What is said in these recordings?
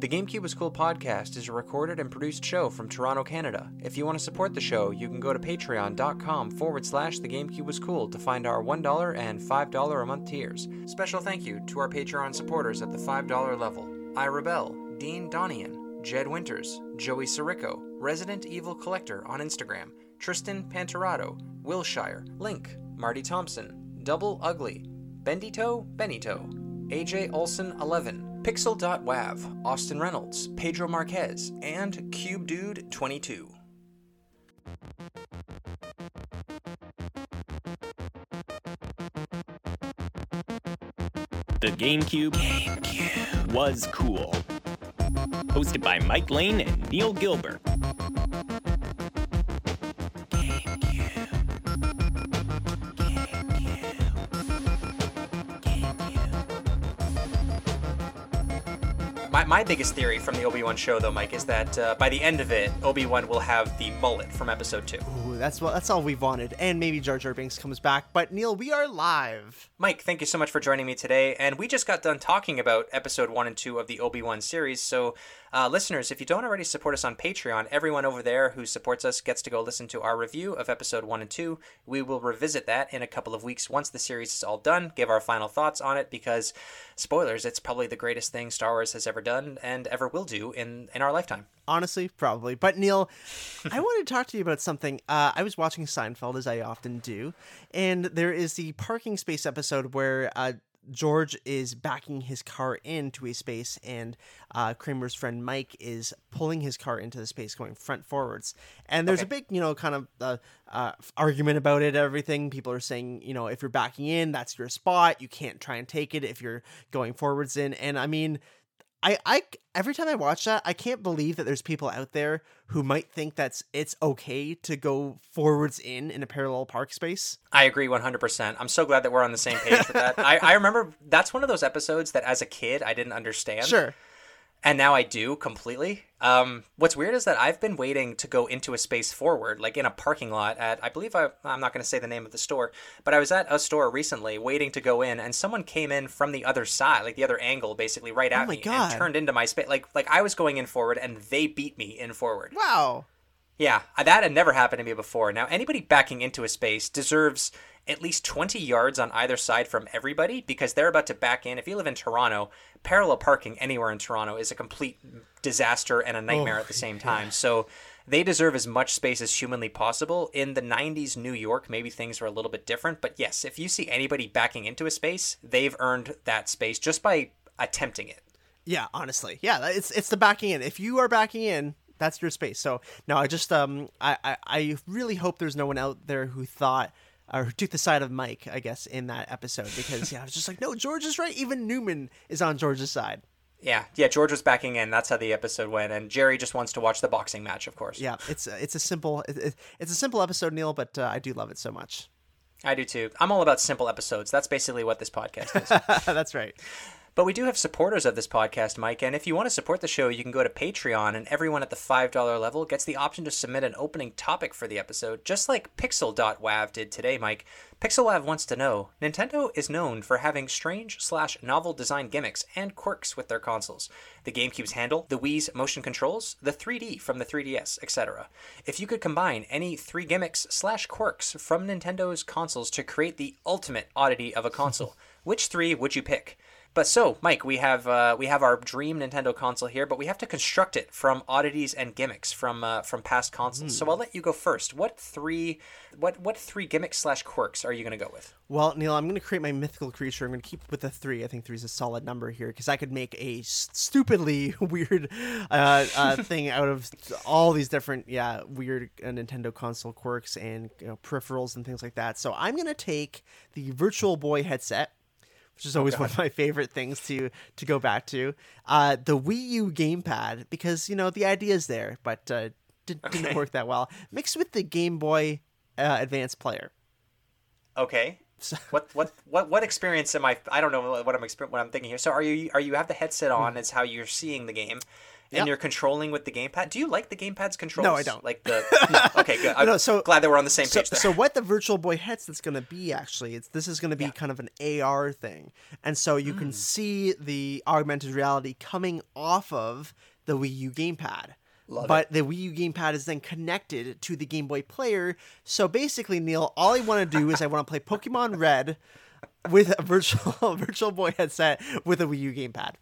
The GameCube is Cool podcast is a recorded and produced show from Toronto, Canada. If you want to support the show, you can go to patreon.com forward slash The GameCube was cool to find our $1 and $5 a month tiers. Special thank you to our Patreon supporters at the $5 level I Rebel, Dean Donian, Jed Winters, Joey Sirico, Resident Evil Collector on Instagram, Tristan Panterato, Wilshire, Link, Marty Thompson, Double Ugly, Bendito Benito, AJ Olson 11, Pixel.wav, Austin Reynolds, Pedro Marquez, and Cube Dude 22. The GameCube, GameCube was cool. Hosted by Mike Lane and Neil Gilbert. My, my biggest theory from the Obi Wan show, though, Mike, is that uh, by the end of it, Obi Wan will have the mullet from Episode Two. Ooh, that's what that's all we've wanted, and maybe Jar Jar Binks comes back. But Neil, we are live. Mike, thank you so much for joining me today. And we just got done talking about Episode One and Two of the Obi Wan series. So, uh, listeners, if you don't already support us on Patreon, everyone over there who supports us gets to go listen to our review of Episode One and Two. We will revisit that in a couple of weeks once the series is all done. Give our final thoughts on it because, spoilers, it's probably the greatest thing Star Wars has ever done and ever will do in in our lifetime. Honestly, probably. But Neil, I wanted to talk to you about something. Uh, I was watching Seinfeld as I often do, and there is the parking space episode where uh, George is backing his car into a space, and uh, Kramer's friend Mike is pulling his car into the space, going front forwards. And there's Okay. a big, you know, kind of uh, uh, argument about it. Everything people are saying, you know, if you're backing in, that's your spot. You can't try and take it if you're going forwards in. And I mean, I, I every time I watch that, I can't believe that there's people out there who might think that's it's okay to go forwards in in a parallel park space. I agree 100%. I'm so glad that we're on the same page with that. I, I remember that's one of those episodes that as a kid I didn't understand. Sure. And now I do completely. Um, what's weird is that I've been waiting to go into a space forward, like in a parking lot at, I believe I, I'm not going to say the name of the store, but I was at a store recently waiting to go in and someone came in from the other side, like the other angle, basically right at Oh me God. and turned into my space. Like, like I was going in forward and they beat me in forward. Wow. Yeah, uh, that had never happened to me before. Now, anybody backing into a space deserves at least 20 yards on either side from everybody because they're about to back in. If you live in Toronto, parallel parking anywhere in Toronto is a complete disaster and a nightmare Oh, at the oh, same time. So they deserve as much space as humanly possible. In the 90s New York, maybe things were a little bit different. But yes, if you see anybody backing into a space, they've earned that space just by attempting it. Yeah, honestly. Yeah, it's it's the backing in. If you are backing in, that's your space. So no, I just um I, I, I really hope there's no one out there who thought or who took the side of Mike, I guess, in that episode because yeah, I was just like, no, George is right. Even Newman is on George's side. Yeah, yeah, George was backing in. That's how the episode went. And Jerry just wants to watch the boxing match, of course. Yeah, it's it's a simple it, it- it's a simple episode, Neil, but uh, I do love it so much. I do too. I'm all about simple episodes. That's basically what this podcast is. that's right. But we do have supporters of this podcast, Mike, and if you want to support the show, you can go to Patreon, and everyone at the $5 level gets the option to submit an opening topic for the episode, just like Pixel.wav did today, Mike. PixelWav wants to know Nintendo is known for having strange slash novel design gimmicks and quirks with their consoles. The GameCube's handle, the Wii's motion controls, the 3D from the 3DS, etc. If you could combine any three gimmicks slash quirks from Nintendo's consoles to create the ultimate oddity of a console, which three would you pick? But so, Mike, we have uh, we have our dream Nintendo console here, but we have to construct it from oddities and gimmicks from uh, from past consoles. So I'll let you go first. What three what what three gimmicks slash quirks are you going to go with? Well, Neil, I'm going to create my mythical creature. I'm going to keep with the three. I think three is a solid number here because I could make a stupidly weird uh, uh, thing out of all these different, yeah, weird uh, Nintendo console quirks and you know, peripherals and things like that. So I'm going to take the Virtual Boy headset. Which is always one of my favorite things to to go back to. Uh, the Wii U gamepad because you know the idea is there, but uh, did, didn't work that well. Mixed with the Game Boy uh, Advance player. Okay. what what what what experience am I? I don't know what I'm exper- what I'm thinking here. So are you are you have the headset on? Is how you're seeing the game, and Yep. you're controlling with the gamepad. Do you like the gamepad's controls? No, I don't. Like the no. Okay, good. I'm No, so- glad that we're on the same So, page there. so what the Virtual Boy headset's going to be actually, it's this is going to be kind of an AR thing, and so you Hmm. can see the augmented reality coming off of the Wii U gamepad. Love but the Wii U gamepad is then connected to the Game Boy player. So basically, Neil, all I want to do is I want to play Pokemon Red with a virtual Virtual Boy headset with a Wii U gamepad.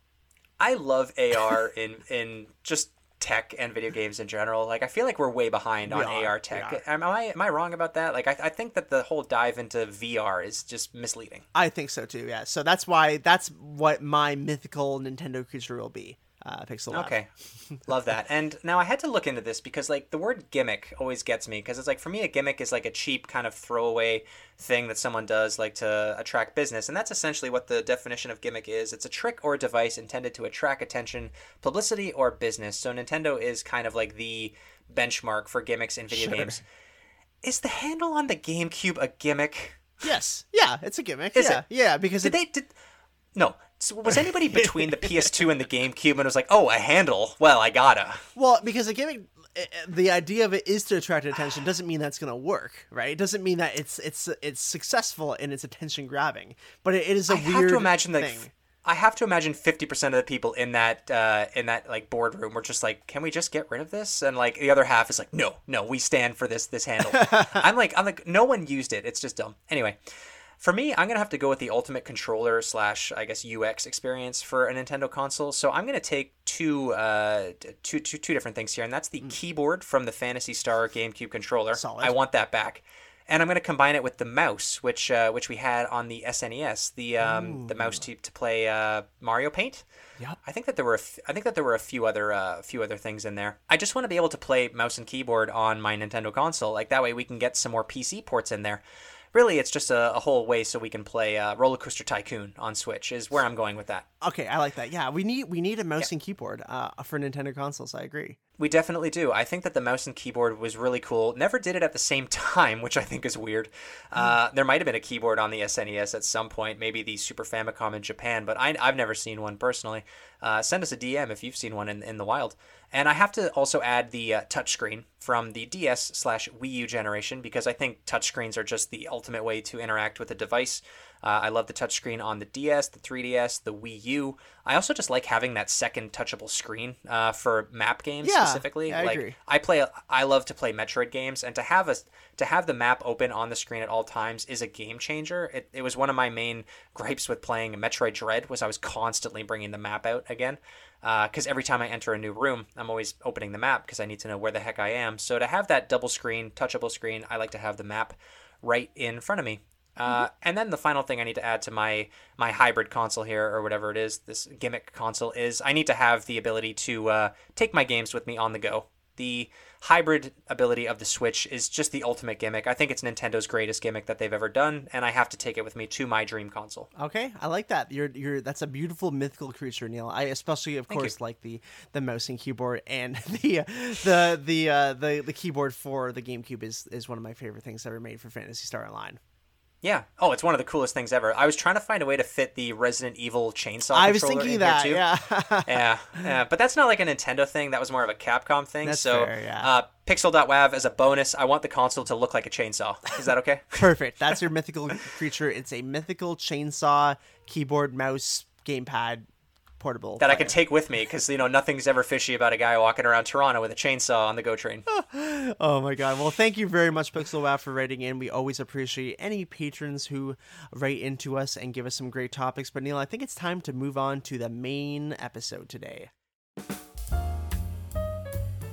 I love AR in in just tech and video games in general. Like I feel like we're way behind on are, AR tech. Am I am I wrong about that? Like I, I think that the whole dive into VR is just misleading. I think so too. Yeah. So that's why that's what my mythical Nintendo creature will be. Uh, Pixel. Lab. Okay. Love that. And now I had to look into this because like the word gimmick always gets me because it's like for me a gimmick is like a cheap kind of throwaway thing that someone does like to attract business and that's essentially what the definition of gimmick is. It's a trick or device intended to attract attention, publicity or business. So Nintendo is kind of like the benchmark for gimmicks in video Sure. games. Is the handle on the GameCube a gimmick? Yes. Yeah, it's a gimmick. Is yeah. it? Yeah, because Did it, they did No. So was anybody between the PS2 and the GameCube and was like, "Oh, a handle. Well, I gotta." well, because the gimmick eh, eh, the idea of it is to attract attention doesn't mean that's going to work, right? It doesn't mean that it's it's it's successful in its attention grabbing, but it, it is a I weird have to imagine that thing. I have to imagine fifty percent of the people in that uh, in that like boardroom were just like, "Can we just get rid of this?" And like the other half is like, "No, no, we stand for this this handle." I'm like, I'm like, no one used it. It's just dumb. Anyway, for me, I'm gonna have to go with the ultimate controller slash I guess UX experience for a Nintendo console. So I'm gonna take two uh two two two different things here, and that's the keyboard from the Phantasy Star GameCube controller. Solid. I want that back. And I'm going to combine it with the mouse, which uh, which we had on the SNES, the um, the mouse to, to play uh, Mario Paint. Yep. I think that there were a f- I think that there were a few other uh, few other things in there. I just want to be able to play mouse and keyboard on my Nintendo console. Like that way we can get some more PC ports in there. Really, it's just a, a whole way so we can play uh, Roller Coaster Tycoon on Switch. Is where I'm going with that. Okay, I like that. Yeah, we need we need a mouse and keyboard uh, for Nintendo consoles. I agree. We definitely do. I think that the mouse and keyboard was really cool. Never did it at the same time, which I think is weird. Uh, there might have been a keyboard on the SNES at some point, maybe the Super Famicom in Japan, but I, I've never seen one personally. Uh, send us a DM if you've seen one in, in the wild. And I have to also add the uh, touchscreen from the DS slash Wii U generation because I think touchscreens are just the ultimate way to interact with a device. Uh, I love the touchscreen on the DS, the 3DS, the Wii U. I also just like having that second touchable screen uh, for map games Yeah, specifically. I like agree. I play I love to play Metroid games and to have a to have the map open on the screen at all times is a game changer. It, it was one of my main gripes with playing Metroid Dread was I was constantly bringing the map out again because every time I enter a new room, I'm always opening the map because I need to know where the heck I am. So to have that double screen, touchable screen, I like to have the map right in front of me. Uh, and then the final thing I need to add to my my hybrid console here, or whatever it is, this gimmick console, is I need to have the ability to uh, take my games with me on the go. The hybrid ability of the Switch is just the ultimate gimmick. I think it's Nintendo's greatest gimmick that they've ever done, and I have to take it with me to my dream console. Okay, I like that. You're you're that's a beautiful mythical creature, Neil. I especially, of Thank you. course, like the the mouse and keyboard and the the the uh, the the keyboard for the GameCube is is one of my favorite things ever made for Phantasy Star Online. Yeah. Oh, it's one of the coolest things ever. I was trying to find a way to fit the Resident Evil chainsaw. I was thinking in that, too. yeah. yeah, yeah, but that's not like a Nintendo thing. That was more of a Capcom thing. That's so, fair, yeah. uh, Pixel.wav as a bonus, I want the console to look like a chainsaw. Is that okay? Perfect. That's your mythical creature. It's a mythical chainsaw, keyboard, mouse, gamepad, portable. that I player. can take with me because you know nothing's ever fishy about a guy walking around Toronto with a chainsaw on the GO train. Oh my god. Well, thank you very much, Pixel Wow, for writing in. We always appreciate any patrons who write into us and give us some great topics. But Neil, I think it's time to move on to the main episode today.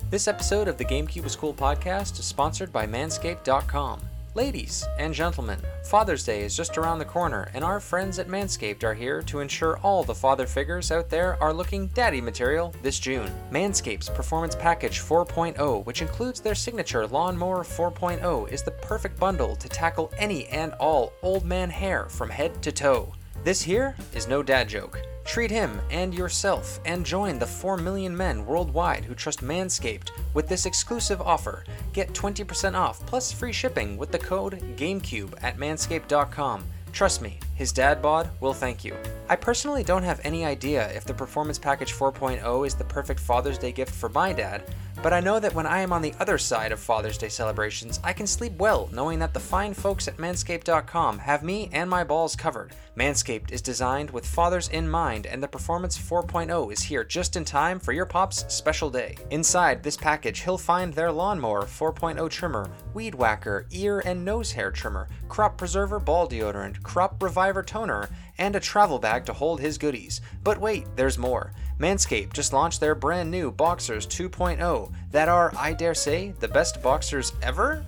This episode of the GameCube is Cool podcast is sponsored by Manscaped.com. Ladies and gentlemen, Father's Day is just around the corner, and our friends at Manscaped are here to ensure all the father figures out there are looking daddy material this June. Manscaped's Performance Package 4.0, which includes their signature Lawnmower 4.0, is the perfect bundle to tackle any and all old man hair from head to toe. This here is no dad joke. Treat him and yourself and join the 4 million men worldwide who trust Manscaped with this exclusive offer. Get 20% off plus free shipping with the code GameCube at manscaped.com. Trust me, His dad bod will thank you. I personally don't have any idea if the Performance Package 4.0 is the perfect Father's Day gift for my dad, but I know that when I am on the other side of Father's Day celebrations, I can sleep well knowing that the fine folks at Manscaped.com have me and my balls covered. Manscaped is designed with fathers in mind, and the Performance 4.0 is here just in time for your pop's special day. Inside this package, he'll find their Lawnmower 4.0 trimmer, Weed Whacker ear and nose hair trimmer, Crop Preserver ball deodorant, Crop Reviver toner, and a travel bag to hold his goodies. But wait, there's more. Manscaped just launched their brand new Boxers 2.0 that are, I dare say, the best boxers ever?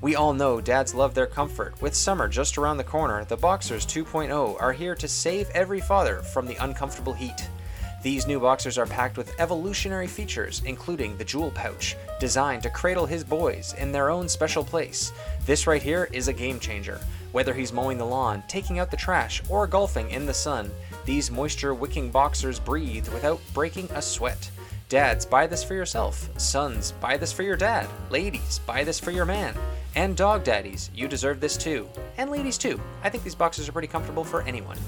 We all know dads love their comfort. With summer just around the corner, the Boxers 2.0 are here to save every father from the uncomfortable heat. These new boxers are packed with evolutionary features, including the jewel pouch, designed to cradle his boys in their own special place. This right here is a game changer. Whether he's mowing the lawn, taking out the trash, or golfing in the sun, these moisture wicking boxers breathe without breaking a sweat. Dads, buy this for yourself. Sons, buy this for your dad. Ladies, buy this for your man. And dog daddies, you deserve this too. And ladies too. I think these boxers are pretty comfortable for anyone.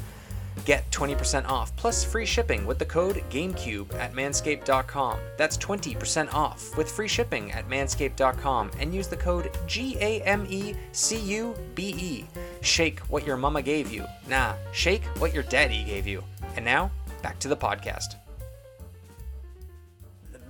Get 20% off plus free shipping with the code GameCube at manscaped.com. That's 20% off with free shipping at manscaped.com and use the code G A M E C U B E. Shake what your mama gave you. Nah, shake what your daddy gave you. And now, back to the podcast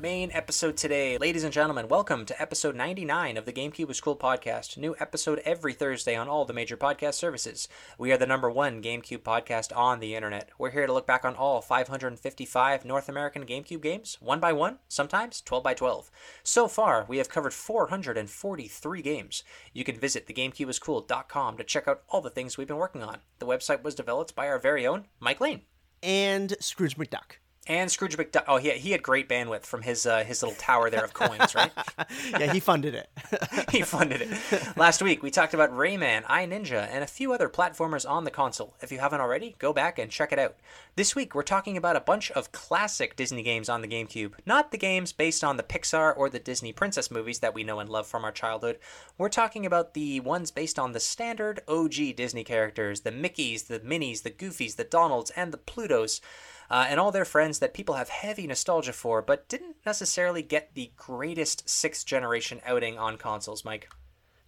main episode today. Ladies and gentlemen, welcome to episode 99 of the GameCube is Cool podcast. New episode every Thursday on all the major podcast services. We are the number one GameCube podcast on the internet. We're here to look back on all 555 North American GameCube games, one by one, sometimes 12 by 12. So far, we have covered 443 games. You can visit thegamecubeiscool.com to check out all the things we've been working on. The website was developed by our very own Mike Lane. And Scrooge McDuck and Scrooge McDuck. Oh, he he had great bandwidth from his uh, his little tower there of coins, right? yeah, he funded it. he funded it. Last week we talked about Rayman, I Ninja, and a few other platformers on the console. If you haven't already, go back and check it out. This week we're talking about a bunch of classic Disney games on the GameCube, not the games based on the Pixar or the Disney princess movies that we know and love from our childhood. We're talking about the ones based on the standard OG Disney characters, the Mickeys, the Minnies, the Goofies, the Donalds, and the Plutos uh, and all their friends that people have heavy nostalgia for, but didn't necessarily get the greatest sixth generation outing on consoles, Mike.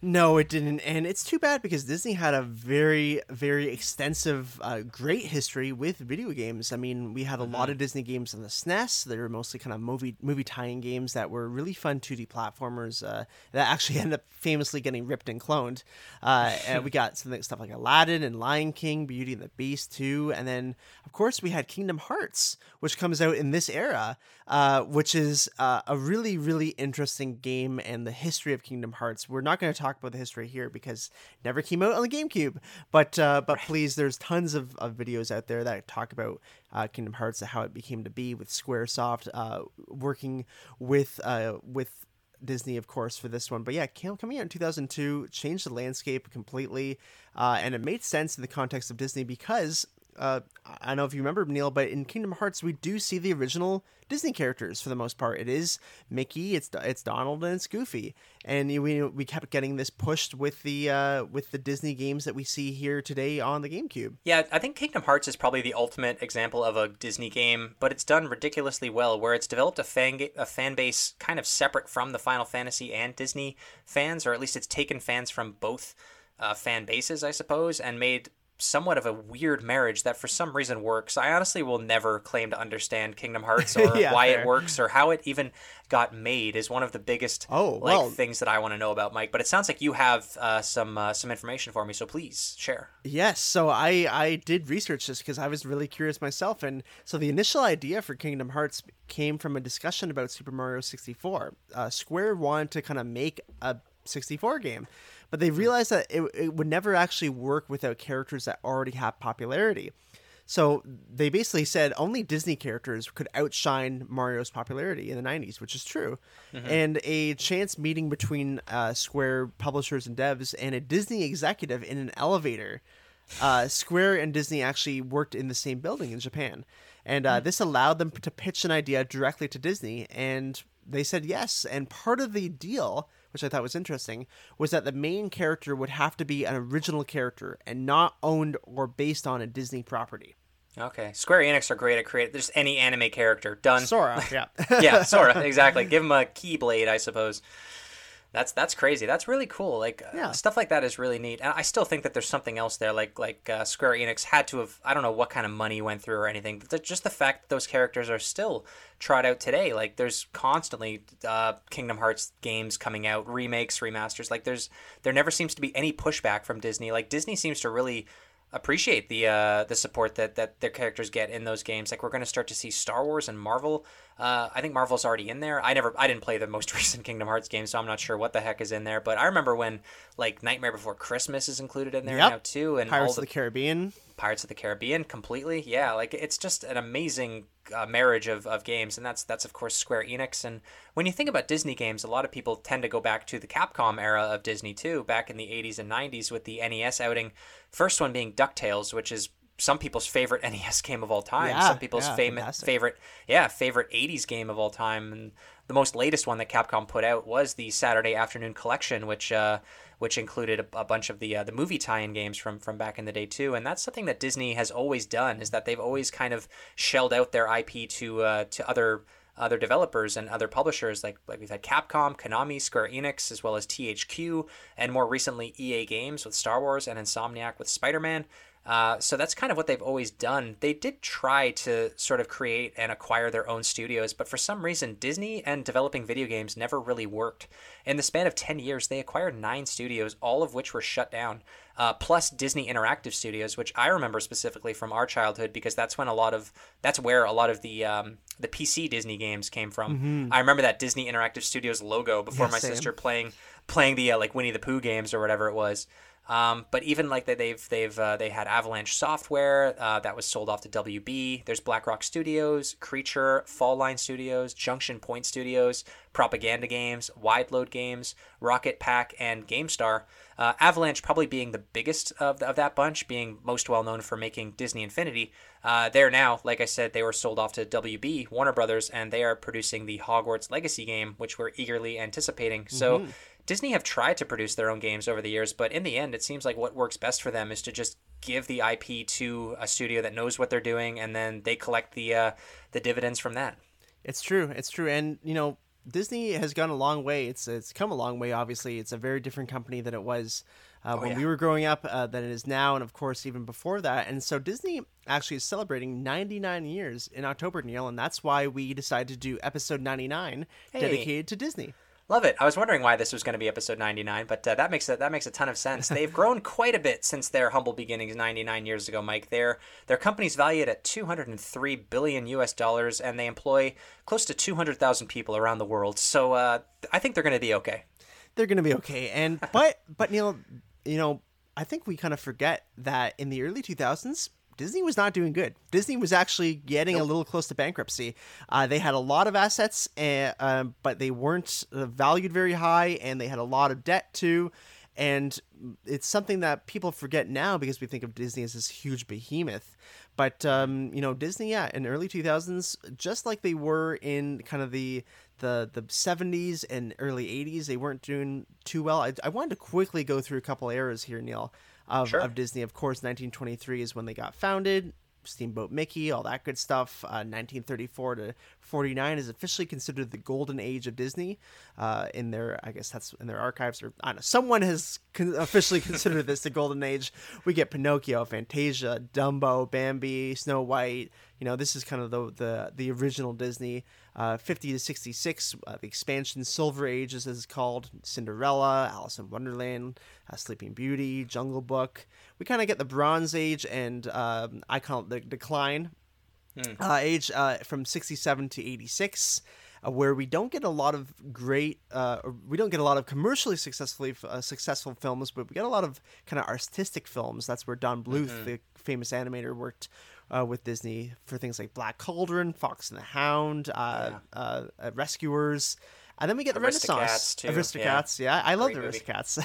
No, it didn't, and it's too bad because Disney had a very, very extensive, uh, great history with video games. I mean, we had a mm-hmm. lot of Disney games on the SNES. They were mostly kind of movie movie tie-in games that were really fun 2D platformers uh, that actually ended up famously getting ripped and cloned. Uh, and we got something stuff like Aladdin and Lion King, Beauty and the Beast too, and then of course we had Kingdom Hearts, which comes out in this era, uh, which is uh, a really, really interesting game and the history of Kingdom Hearts. We're not going to talk talk about the history here because it never came out on the GameCube. But uh, but please, there's tons of, of videos out there that talk about uh, Kingdom Hearts and how it became to be with SquareSoft uh, working with uh, with Disney, of course, for this one. But yeah, coming out in 2002 changed the landscape completely, uh, and it made sense in the context of Disney because uh, I don't know if you remember Neil, but in Kingdom Hearts we do see the original Disney characters for the most part. It is Mickey, it's it's Donald, and it's Goofy, and we we kept getting this pushed with the uh, with the Disney games that we see here today on the GameCube. Yeah, I think Kingdom Hearts is probably the ultimate example of a Disney game, but it's done ridiculously well, where it's developed a fan a fan base kind of separate from the Final Fantasy and Disney fans, or at least it's taken fans from both. Uh, fan bases, I suppose, and made somewhat of a weird marriage that for some reason works. I honestly will never claim to understand Kingdom Hearts or yeah, why fair. it works or how it even got made is one of the biggest oh, well, things that I want to know about Mike. But it sounds like you have uh, some uh, some information for me, so please share. Yes, so I I did research this because I was really curious myself, and so the initial idea for Kingdom Hearts came from a discussion about Super Mario 64. Uh, Square wanted to kind of make a 64 game but they realized that it, it would never actually work without characters that already have popularity. So they basically said only Disney characters could outshine Mario's popularity in the 90s, which is true. Mm-hmm. And a chance meeting between uh, Square publishers and devs and a Disney executive in an elevator. Uh, Square and Disney actually worked in the same building in Japan. And uh, mm-hmm. this allowed them to pitch an idea directly to Disney, and they said yes. And part of the deal which I thought was interesting, was that the main character would have to be an original character and not owned or based on a Disney property. Okay, Square Enix are great at creating just any anime character done. Sora, yeah, yeah, Sora, exactly. Give him a Keyblade, I suppose. That's that's crazy. That's really cool. Like uh, stuff like that is really neat. And I still think that there's something else there. Like like uh, Square Enix had to have. I don't know what kind of money went through or anything. But the, just the fact that those characters are still trot out today. Like there's constantly uh, Kingdom Hearts games coming out, remakes, remasters. Like there's there never seems to be any pushback from Disney. Like Disney seems to really appreciate the uh, the support that, that their characters get in those games. Like we're going to start to see Star Wars and Marvel. Uh, I think Marvel's already in there. I never, I didn't play the most recent Kingdom Hearts game, so I'm not sure what the heck is in there. But I remember when like Nightmare Before Christmas is included in there Yep. now too, and Pirates all of the Caribbean. Pirates of the Caribbean completely. Yeah, like it's just an amazing uh, marriage of, of games, and that's that's of course Square Enix. And when you think about Disney games, a lot of people tend to go back to the Capcom era of Disney too, back in the 80s and 90s with the NES outing. First one being Ducktales, which is some people's favorite NES game of all time. Yeah, some people's yeah, fam- favorite, yeah, favorite 80s game of all time. And the most latest one that Capcom put out was the Saturday Afternoon Collection, which uh, which included a, a bunch of the uh, the movie tie-in games from from back in the day too. And that's something that Disney has always done is that they've always kind of shelled out their IP to uh, to other other developers and other publishers like like we've had Capcom, Konami, Square Enix, as well as THQ, and more recently EA Games with Star Wars and Insomniac with Spider-Man. Uh, so that's kind of what they've always done. They did try to sort of create and acquire their own studios, but for some reason, Disney and developing video games never really worked. In the span of 10 years, they acquired nine studios, all of which were shut down, uh, plus Disney Interactive Studios, which I remember specifically from our childhood because that's when a lot of that's where a lot of the um, the PC Disney games came from. I remember that Disney Interactive Studios logo before Mm-hmm. Yeah, my same. sister playing playing the uh, like Winnie the Pooh games or whatever it was. Um, but even like that, they've they've uh, they had Avalanche Software uh, that was sold off to WB. There's BlackRock Studios, Creature, Fall Line Studios, Junction Point Studios, Propaganda Games, Wide Load Games, Rocket Pack, and GameStar. Uh, Avalanche probably being the biggest of, of that bunch, being most well known for making Disney Infinity. Uh, they're now, like I said, they were sold off to WB Warner Brothers, and they are producing the Hogwarts Legacy game, which we're eagerly anticipating. So. Disney have tried to produce their own games over the years, but in the end, it seems like what works best for them is to just give the IP to a studio that knows what they're doing, and then they collect the uh, the dividends from that. It's true. It's true. And you know, Disney has gone a long way. It's it's come a long way. Obviously, it's a very different company than it was uh, when yeah. we were growing up uh, than it is now, and of course even before that. And so Disney actually is celebrating 99 years in October, Neil, and that's why we decided to do episode 99 Hey. dedicated to Disney. Love it. I was wondering why this was going to be episode 99, but uh, that makes a, that makes a ton of sense. They've grown quite a bit since their humble beginnings 99 years ago, Mike. Their their company's valued at 203 billion US dollars, and they employ close to 200,000 people around the world. So uh, I think they're going to be okay. they're gonna be okay. And but but Neil, you know, I think we kind of forget that in the early 2000s. Disney was not doing good. Disney was actually getting a little close to bankruptcy. Uh, they had a lot of assets, uh, um, but they weren't uh, valued very high, and they had a lot of debt too. And it's something that people forget now because we think of Disney as this huge behemoth. But um, you know, Disney, yeah, in the early 2000s, just like they were in kind of the the the 70s and early 80s, they weren't doing too well. I, I wanted to quickly go through a couple eras here, Neil, of, Sure. of Disney. Of course, 1923 is when they got founded. Steamboat Mickey, all that good stuff. Uh, 1934 to 49 is officially considered the golden age of Disney. Uh, in their, I guess that's in their archives, or I don't know. Someone has con- officially considered this the golden age. We get Pinocchio, Fantasia, Dumbo, Bambi, Snow White. You know, this is kind of the the, the original Disney. Uh, 50 to 66, uh, the expansion Silver Age, as it's called, Cinderella, Alice in Wonderland, uh, Sleeping Beauty, Jungle Book. We kind of get the Bronze Age, and um, I call it the decline uh, age uh, from 67 to 86 uh, where we don't get a lot of great uh, we don't get a lot of commercially successfully uh, successful films but we get a lot of kind of artistic films. That's where don bluth the famous animator worked uh, with disney for things like black cauldron fox and the hound uh, uh, uh, rescuers And then we get the Renaissance. too. Aristocats, yeah. I love the movie. Aristocats.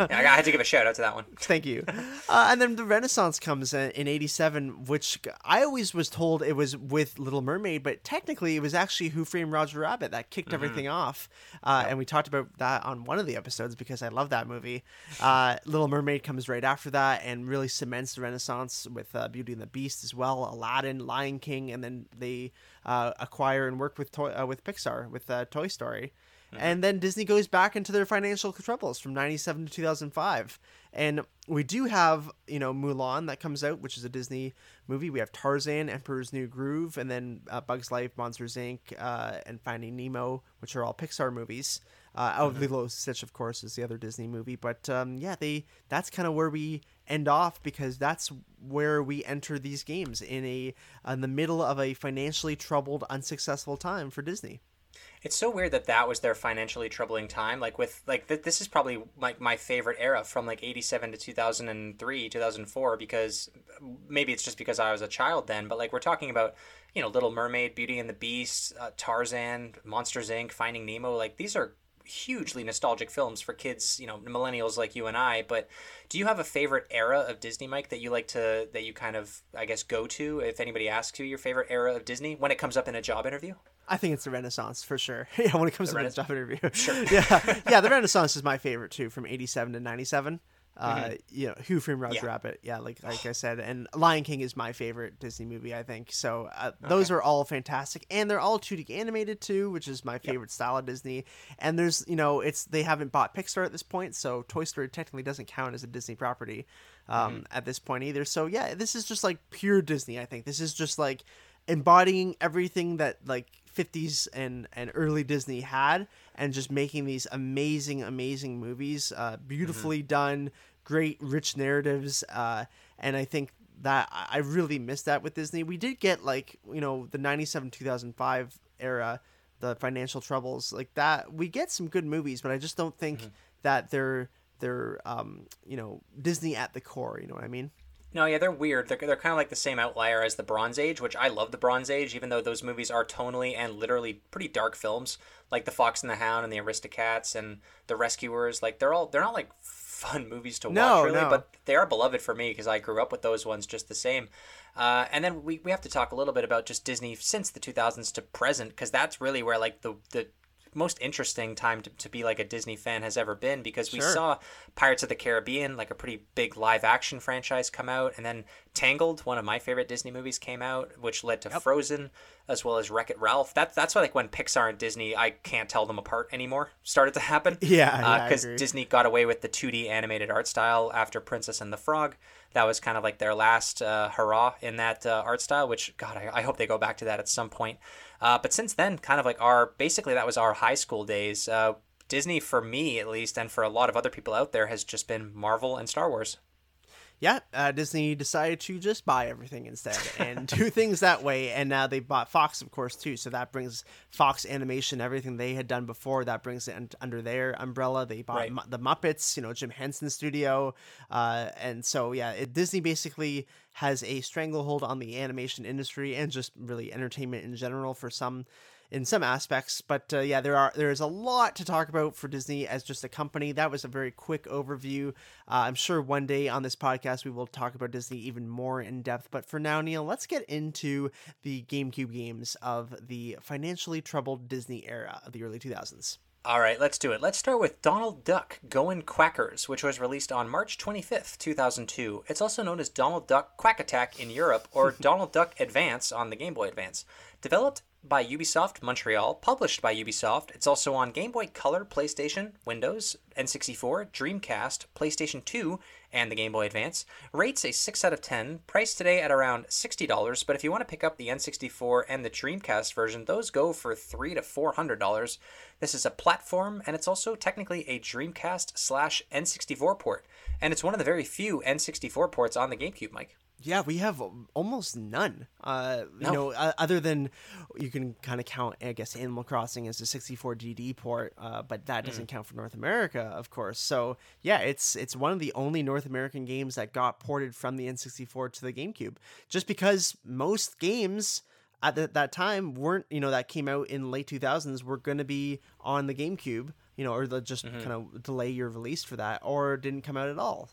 Yeah, I had to give a shout out to that one. Thank you. Uh, and then the Renaissance comes in, in 87, which I always was told it was with Little Mermaid, but technically it was actually Who Framed Roger Rabbit that kicked everything off. Uh, And we talked about that on one of the episodes because I love that movie. Uh, Little Mermaid comes right after that and really cements the Renaissance with uh, Beauty and the Beast as well, Aladdin, Lion King, and then they uh, acquire and work with toy, uh, with Pixar with uh, Toy Story. And then Disney goes back into their financial troubles from 97 to 2005. And we do have, you know, Mulan that comes out, which is a Disney movie. We have Tarzan, Emperor's New Groove, and then uh, Bugs Life, Monsters Inc., uh, and Finding Nemo, which are all Pixar movies. Uh, oh, Lilo and Stitch, of course, is the other Disney movie. But um, yeah, they that's kind of where we end off because that's where we enter these games in a in the middle of a financially troubled, unsuccessful time for Disney. It's so weird that that was their financially troubling time. Like with like th- this is probably like my favorite era from like 87 to 2003, 2004 because maybe it's just because I was a child then, but like we're talking about, you know, Little Mermaid, Beauty and the Beast, uh, Tarzan, Monsters Inc, Finding Nemo, like these are hugely nostalgic films for kids, you know, millennials like you and I, but do you have a favorite era of Disney, Mike, that you like to that you kind of I guess go to if anybody asks you your favorite era of Disney when it comes up in a job interview? I think it's the Renaissance for sure. Yeah, when it comes to the Rena- job interview. Sure. yeah, yeah. The Renaissance is my favorite too, from '87 to '97. Uh, you know, Who Framed Roger Yeah. Rabbit? Yeah, like like I said, and Lion King is my favorite Disney movie. I think so. Uh, Those are all fantastic, and they're all 2D animated too, which is my favorite style of Disney. And there's, you know, it's they haven't bought Pixar at this point, so Toy Story technically doesn't count as a Disney property um, at this point either. So yeah, this is just like pure Disney. I think this is just like embodying everything that like 50s and and early Disney had and just making these amazing amazing movies uh beautifully done great rich narratives uh and I think that I really missed that with Disney. We did get like you know the 97 2005 era the financial troubles like that we get some good movies but I just don't think that they're they're um you know Disney at the core you know what I mean No, yeah, they're weird. They're, they're kind of like the same outlier as the Bronze Age, which I love the Bronze Age, even though those movies are tonally and literally pretty dark films, like The Fox and the Hound and the Aristocats and The Rescuers. Like they're all they're not like fun movies to watch No, really, no. but they are beloved for me because I grew up with those ones just the same. Uh, and then we, we have to talk a little bit about just Disney since the 2000s to present because that's really where like the the most interesting time to, to be like a Disney fan has ever been because we Sure. saw Pirates of the Caribbean, like a pretty big live action franchise, come out, and then Tangled, one of my favorite Disney movies, came out, which led to Frozen, as well as Wreck It Ralph. That's that's why like when Pixar and Disney, I can't tell them apart anymore, started to happen. Yeah, uh, yeah, I because. Disney got away with the 2D animated art style after Princess and the Frog. That was kind of like their last uh, hurrah in that uh, art style, which God, I, I hope they go back to that at some point. Uh, but since then, kind of like our basically that was our high school days. Uh, Disney, for me at least, and for a lot of other people out there, has just been Marvel and Star Wars. Yeah, uh, Disney decided to just buy everything instead and do things that way. And now they bought Fox, of course, too. So that brings Fox Animation, everything they had done before, that brings it under their umbrella. They bought Right. Mu- the Muppets, you know, Jim Henson Studio. Uh, and so, yeah, it, Disney basically has a stranglehold on the animation industry and just really entertainment in general for some in some aspects but uh, yeah there are there is a lot to talk about for disney as just a company that was a very quick overview uh, i'm sure one day on this podcast we will talk about disney even more in depth but for now neil let's get into the gamecube games of the financially troubled disney era of the early 2000s All right, let's do it. Let's start with Donald Duck Goin' Quackers, which was released on March 25th, 2002. It's also known as Donald Duck Quack Attack in Europe or Donald Duck Advance on the Game Boy Advance. Developed by Ubisoft Montreal, published by Ubisoft. It's also on Game Boy Color, PlayStation, Windows, N64, Dreamcast, PlayStation 2, and the Game Boy Advance. Rates a 6 out of 10, priced today at around $60, but if you want to pick up the N64 and the Dreamcast version, those go for 3 to $400. This is a platform, and it's also technically a Dreamcast slash N64 port, and it's one of the very few N64 ports on the GameCube, Mike. Yeah, we have almost none. Uh, you No. know, uh, other than you can kind of count, I guess, Animal Crossing as a 64DD port, uh, but that doesn't count for North America, of course. So yeah, it's it's one of the only North American games that got ported from the N64 to the GameCube, just because most games. at the, that time weren't you know that came out in late 2000s were going to be on the GameCube, you know, or just Mm-hmm. kind of delay your release for that, or didn't come out at all.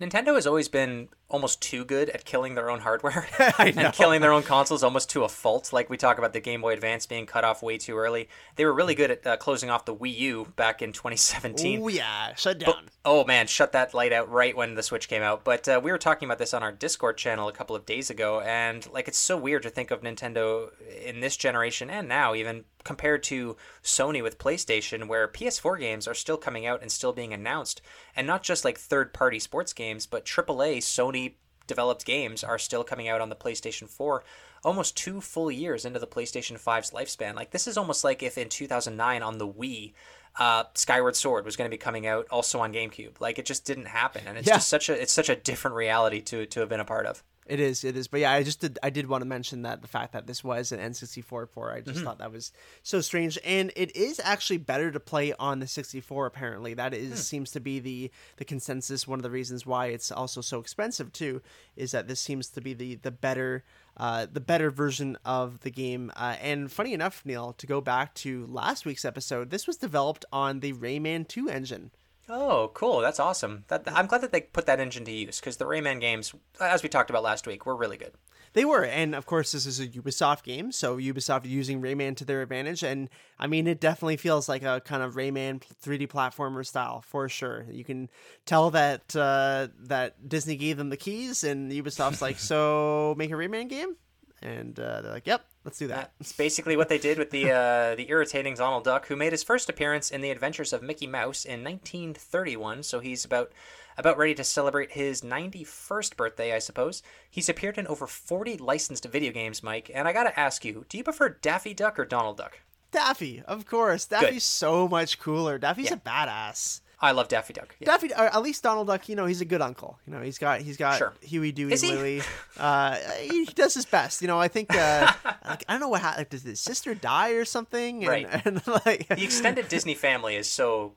Nintendo has always been almost too good at killing their own hardware and killing their own consoles almost to a fault. Like we talk about the Game Boy Advance being cut off way too early. They were really good at uh, closing off the Wii U back in 2017. Oh yeah, shut down. Oh man, shut that light out right when the Switch came out. But uh, we were talking about this on our Discord channel a couple of days ago, and like it's so weird to think of Nintendo in this generation and now even compared to Sony with PlayStation, where PS4 games are still coming out and still being announced, and not just like third-party sports games, but AAA Sony developed games are still coming out on the PlayStation 4 almost two full years into the PlayStation 5's lifespan. Like this is almost like if in 2009 on the Wii uh, Skyward Sword was going to be coming out also on GameCube. Like it just didn't happen, and it's Yeah. just such a it's such a different reality to to have been a part of. It is, it is. But yeah, I just did I did want to mention that the fact that this was an N64 port, I just Mm-hmm. thought that was so strange. And it is actually better to play on the 64 apparently. That is Hmm. seems to be the the consensus one of the reasons why it's also so expensive too is that this seems to be the the better uh, the better version of the game. Uh, and funny enough, Neil, to go back to last week's episode, this was developed on the Rayman 2 engine. Oh, cool! That's awesome. That I'm glad that they put that engine to use because the Rayman games, as we talked about last week, were really good. They were, and of course, this is a Ubisoft game, so Ubisoft using Rayman to their advantage, and I mean, it definitely feels like a kind of Rayman 3D platformer style for sure. You can tell that uh, that Disney gave them the keys, and Ubisoft's like, "So make a Rayman game," and uh, they're like, "Yep, let's do that." It's basically what they did with the uh, the irritating Donald Duck, who made his first appearance in the Adventures of Mickey Mouse in 1931. So he's about about ready to celebrate his 91st birthday, I suppose. He's appeared in over 40 licensed video games, Mike. And I gotta ask you, do you prefer Daffy Duck or Donald Duck? Daffy, of course. Daffy's so much cooler. Daffy's Yeah. a badass. I love Daffy Duck. Yeah. Daffy, or at least Donald Duck, you know, he's a good uncle. You know, he's got he's got Sure. Huey, Dewey, Is he? Uh, he, he does his best. You know, I think uh, like, I don't know what happened. Like, does his sister die or something? And, Right. And like the extended Disney family is so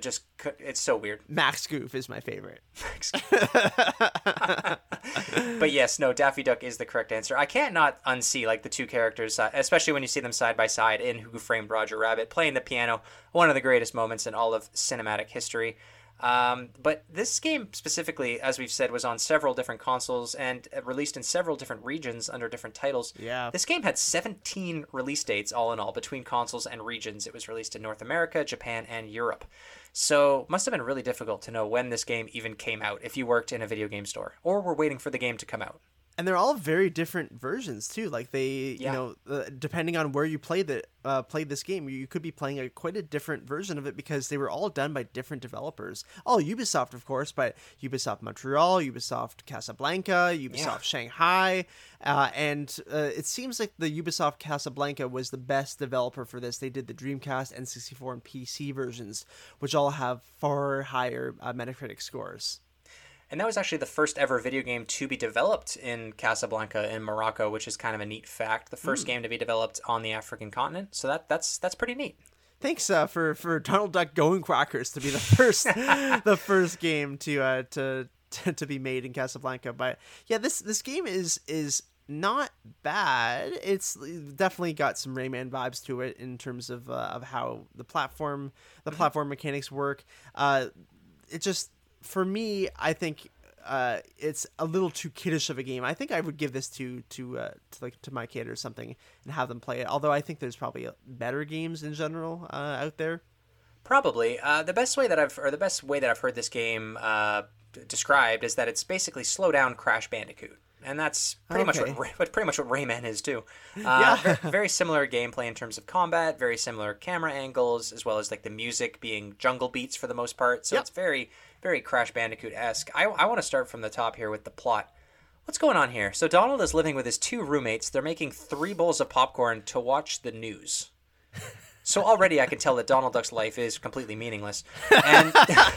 just it's so weird. Max Goof is my favorite. but yes, no, Daffy Duck is the correct answer. I can't not unsee like the two characters, uh, especially when you see them side by side in Who Framed Roger Rabbit playing the piano. One of the greatest moments in all of cinematic history. Um, but this game specifically, as we've said, was on several different consoles and uh, released in several different regions under different titles. Yeah. This game had 17 release dates all in all between consoles and regions. It was released in North America, Japan, and Europe. So, must have been really difficult to know when this game even came out if you worked in a video game store or were waiting for the game to come out. And they're all very different versions too. Like they, Yeah. you know, uh, depending on where you played the uh, played this game, you could be playing a quite a different version of it because they were all done by different developers. All Ubisoft, of course, but Ubisoft Montreal, Ubisoft Casablanca, Ubisoft Shanghai, uh, and uh, it seems like the Ubisoft Casablanca was the best developer for this. They did the Dreamcast, N64, and PC versions, which all have far higher uh, Metacritic scores. And that was actually the first ever video game to be developed in Casablanca in Morocco, which is kind of a neat fact. The first game to be developed on the African continent. So that that's that's pretty neat. Thanks uh, for for Donald Duck Going Quackers to be the first the first game to uh to, to to be made in Casablanca. But yeah, this this game is is not bad. It's definitely got some Rayman vibes to it in terms of uh, of how the platform the platform mechanics work. Uh, it just for me, I think uh, it's a little too kiddish of a game. I think I would give this to to uh, to like to my kid or something and have them play it. Although I think there's probably uh, better games in general uh, out there. Probably uh, the best way that I've or the best way that I've heard this game uh, described is that it's basically slow down Crash Bandicoot, and that's pretty much Okay. what pretty much what Rayman is too. Uh, Yeah. ve- very similar gameplay in terms of combat, very similar camera angles, as well as like the music being jungle beats for the most part. So Yep. it's very very Crash Bandicoot esque. I, I want to start from the top here with the plot. What's going on here? So Donald is living with his two roommates. They're making three bowls of popcorn to watch the news. So already I can tell that Donald Duck's life is completely meaningless. And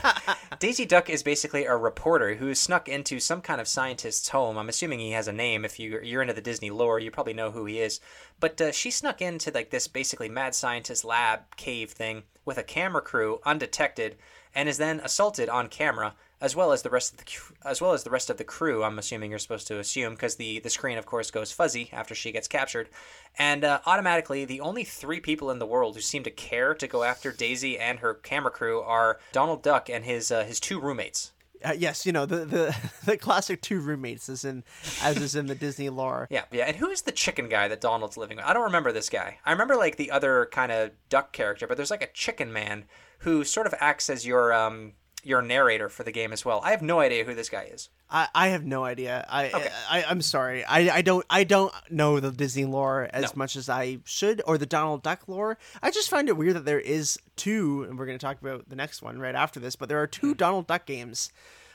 Daisy Duck is basically a reporter who snuck into some kind of scientist's home. I'm assuming he has a name. If you, you're into the Disney lore, you probably know who he is. But uh, she snuck into like this basically mad scientist lab cave thing with a camera crew undetected and is then assaulted on camera as well as the rest of the as well as the rest of the crew. I'm assuming you're supposed to assume because the the screen, of course, goes fuzzy after she gets captured, and uh, automatically the only three people in the world who seem to care to go after Daisy and her camera crew are Donald Duck and his uh, his two roommates. Uh, yes, you know the, the the classic two roommates as in as is in the Disney lore. Yeah, yeah. And who is the chicken guy that Donald's living with? I don't remember this guy. I remember like the other kind of duck character, but there's like a chicken man who sort of acts as your um your narrator for the game as well. I have no idea who this guy is. I, I have no idea. I, Okay. I I'm sorry. I, I don't I don't know the Disney lore as No. much as I should or the Donald Duck lore. I just find it weird that there is two, and we're going to talk about the next one right after this. But there are Hmm. two Donald Duck games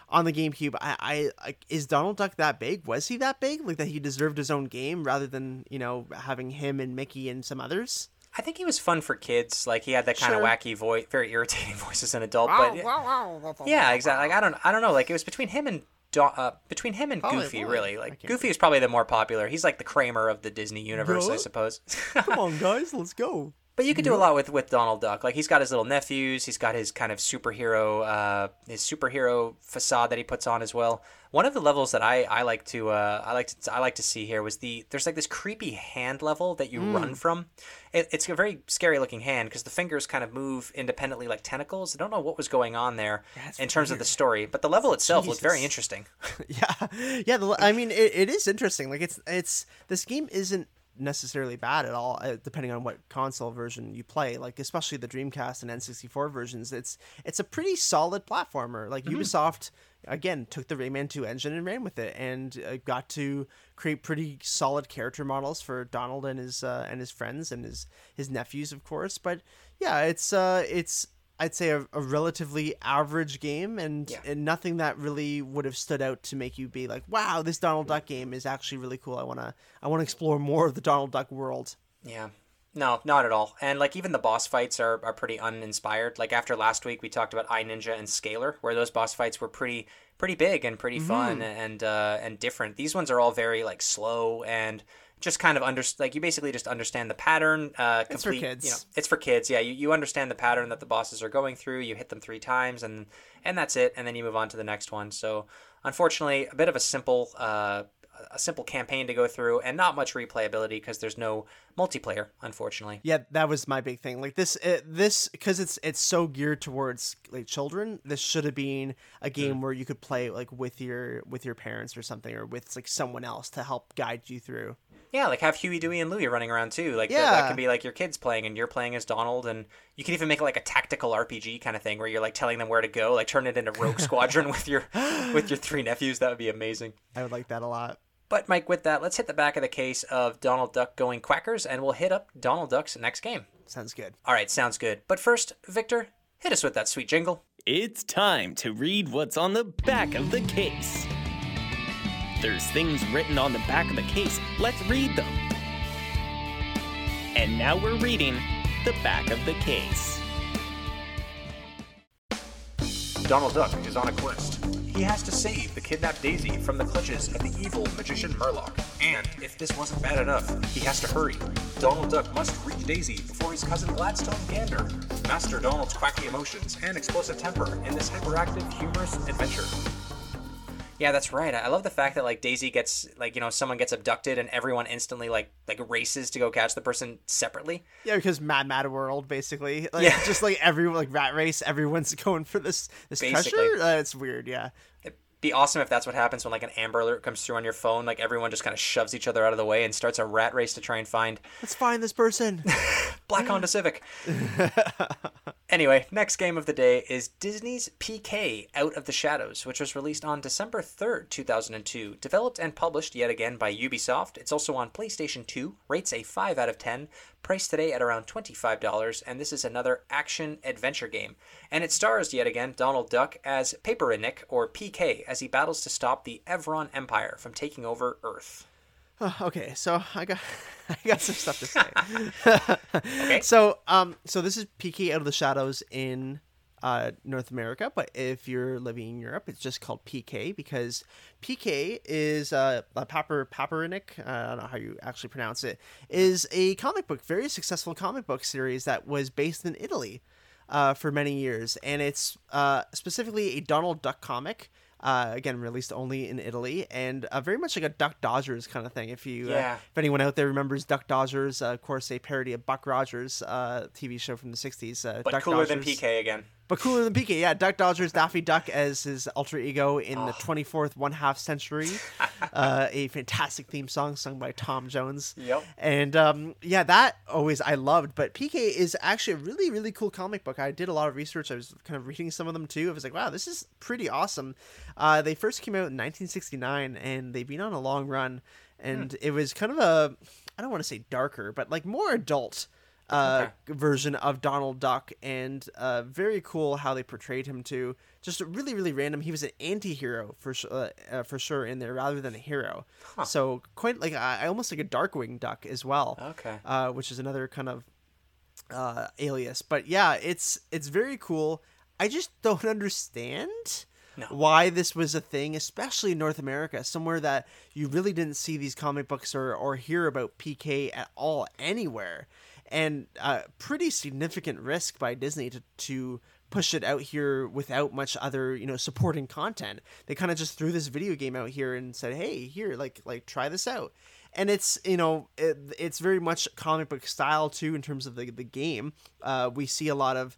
on the GameCube. I, I like is Donald Duck that big? Was he that big? Like that he deserved his own game rather than you know having him and Mickey and some others. I think he was fun for kids. Like he had that kind of wacky voice, very irritating voice as an adult. But yeah, exactly. Like I don't, I don't know. Like it was between him and uh, between him and Goofy, really. Like Goofy is probably the more popular. He's like the Kramer of the Disney universe, I suppose. Come on, guys, let's go. But you could do a lot with with Donald Duck. Like he's got his little nephews. He's got his kind of superhero, uh, his superhero facade that he puts on as well. One of the levels that I, I like to uh, I like to I like to see here was the there's like this creepy hand level that you run from. It, it's a very scary looking hand because the fingers kind of move independently like tentacles. I don't know what was going on there That's in terms of the story, but the level itself looked very interesting. yeah yeah the, i mean it, it is interesting like it's it's this game isn't necessarily bad at all uh, depending on what console version you play. Like especially the dreamcast and n64 versions it's it's a pretty solid platformer. Like ubisoft again took the rayman 2 engine and ran with it and uh, got to create pretty solid character models for donald and his uh, and his friends and his his nephews of course. But yeah it's uh it's I'd say a, a relatively average game, and, Yeah. and nothing that really would have stood out to make you be like, "Wow, this Donald Duck game is actually really cool. I wanna I wanna explore more of the Donald Duck world." Yeah. No, not at all. And like even the boss fights are, are pretty uninspired. Like after last week we talked about I Ninja and Scaler, where those boss fights were pretty pretty big and pretty fun and uh, and different. These ones are all very like slow and just kind of under like you basically just understand the pattern. Uh, It's for complete, kids. You know, it's for kids. Yeah, you, you understand the pattern that the bosses are going through. You hit them three times and and that's it. And then you move on to the next one. So unfortunately, a bit of a simple. Uh, a simple campaign to go through and not much replayability because there's no multiplayer unfortunately Yeah, that was my big thing. Like this, it, this because it's it's so geared towards like children. This should have been a game mm-hmm. where you could play like with your with your parents or something, or with like someone else to help guide you through. Yeah, like have Huey, Dewey, and Louie running around too. Like th- that Yeah. could be like your kids playing, and you're playing as Donald, and you can even make it like a tactical RPG kind of thing where you're like telling them where to go, like turn it into Rogue Squadron with your with your three nephews. That would be amazing. I would like that a lot. But Mike, with that, let's hit the back of the case of Donald Duck going quackers, and we'll hit up Donald Duck's next game. Sounds good. All right, sounds good. But first, Victor, hit us with that sweet jingle. It's time to read what's on the back of the case. There's things written on the back of the case. Let's read them. And now we're reading the back of the case. Donald Duck is on a quest. He has to save the kidnapped Daisy from the clutches of the evil magician Merlock. And if this wasn't bad enough, he has to hurry. Donald Duck must reach Daisy before his cousin Gladstone Gander. Master Donald's quacky emotions and explosive temper in this hyperactive, humorous adventure. Yeah, that's right. I love the fact that like Daisy gets like you know someone gets abducted and everyone instantly like like races to go catch the person separately. Yeah, because Mad Mad World, basically. Like, Yeah. Just like every like rat race, everyone's going for this this Basically. treasure. Uh, it's weird. Yeah. It'd be awesome if that's what happens when like an Amber Alert comes through on your phone. Like everyone just kind of shoves each other out of the way and starts a rat race to try and find Let's find this person. Black Honda Civic. anyway, next game of the day is Disney's PK Out of the Shadows, which was released on December 3rd, 2002. Developed and published yet again by Ubisoft. It's also on PlayStation 2, rates a 5 out of 10, priced today at around $25, and this is another action adventure game. And it stars yet again Donald Duck as Paperinik, or PK, as he battles to stop the Evron Empire from taking over Earth. Okay, so I got I got some stuff to say. Okay. So um so this is PK Out of the Shadows in uh, North America, but if you're living in Europe, it's just called PK because PK is uh, a Paper Paperinik. Uh, I don't know how you actually pronounce it. Is a comic book, very successful comic book series that was based in Italy. uh, for many years, and it's uh, specifically a Donald Duck comic. Uh, again, released only in Italy, and uh, very much like a Duck Dodgers kind of thing. If you, Yeah. uh, if anyone out there remembers Duck Dodgers, uh, of course, a parody of Buck Rogers, uh, TV show from the '60s. Uh, But Duck cooler than Dodgers- PK again. But cooler than PK, yeah. Duck Dodgers, Daffy Duck as his alter ego in Oh. the 24th one half century. uh, a fantastic theme song sung by Tom Jones. Yep. And um, yeah, that always I loved. But PK is actually a really, really cool comic book. I did a lot of research. I was kind of reading some of them too. I was like, wow, this is pretty awesome. Uh, they first came out in 1969 and they've been on a long run. And Hmm. it was kind of a, I don't want to say darker, but like more adult uh, version of Donald Duck, and uh, very cool how they portrayed him too. Just really, really random. He was an anti-hero for uh, uh, for sure in there, rather than a hero. So quite like I I almost like a Darkwing Duck as well. Okay. uh, which is another kind of uh, alias. But yeah, it's it's very cool. I just don't understand No. why this was a thing, especially in North America, somewhere that you really didn't see these comic books or, or hear about PK at all anywhere. And uh, pretty significant risk by Disney to, to push it out here without much other you know supporting content. They kind of just threw this video game out here and said, "Hey, here, like like try this out." and it's you know it, it's very much comic book style too in terms of the the game. Uh, we see a lot of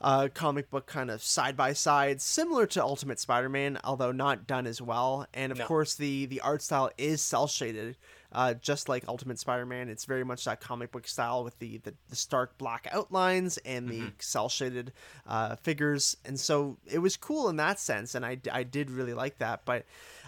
uh, comic book kind of side by side, similar to Ultimate Spider-Man, although not done as well. And of No. course, the the art style is cel shaded, uh, just like Ultimate Spider-Man. It's very much that comic book style with the the, the stark black outlines and the cel shaded uh, figures. And so it was cool in that sense, and I I did really like that. But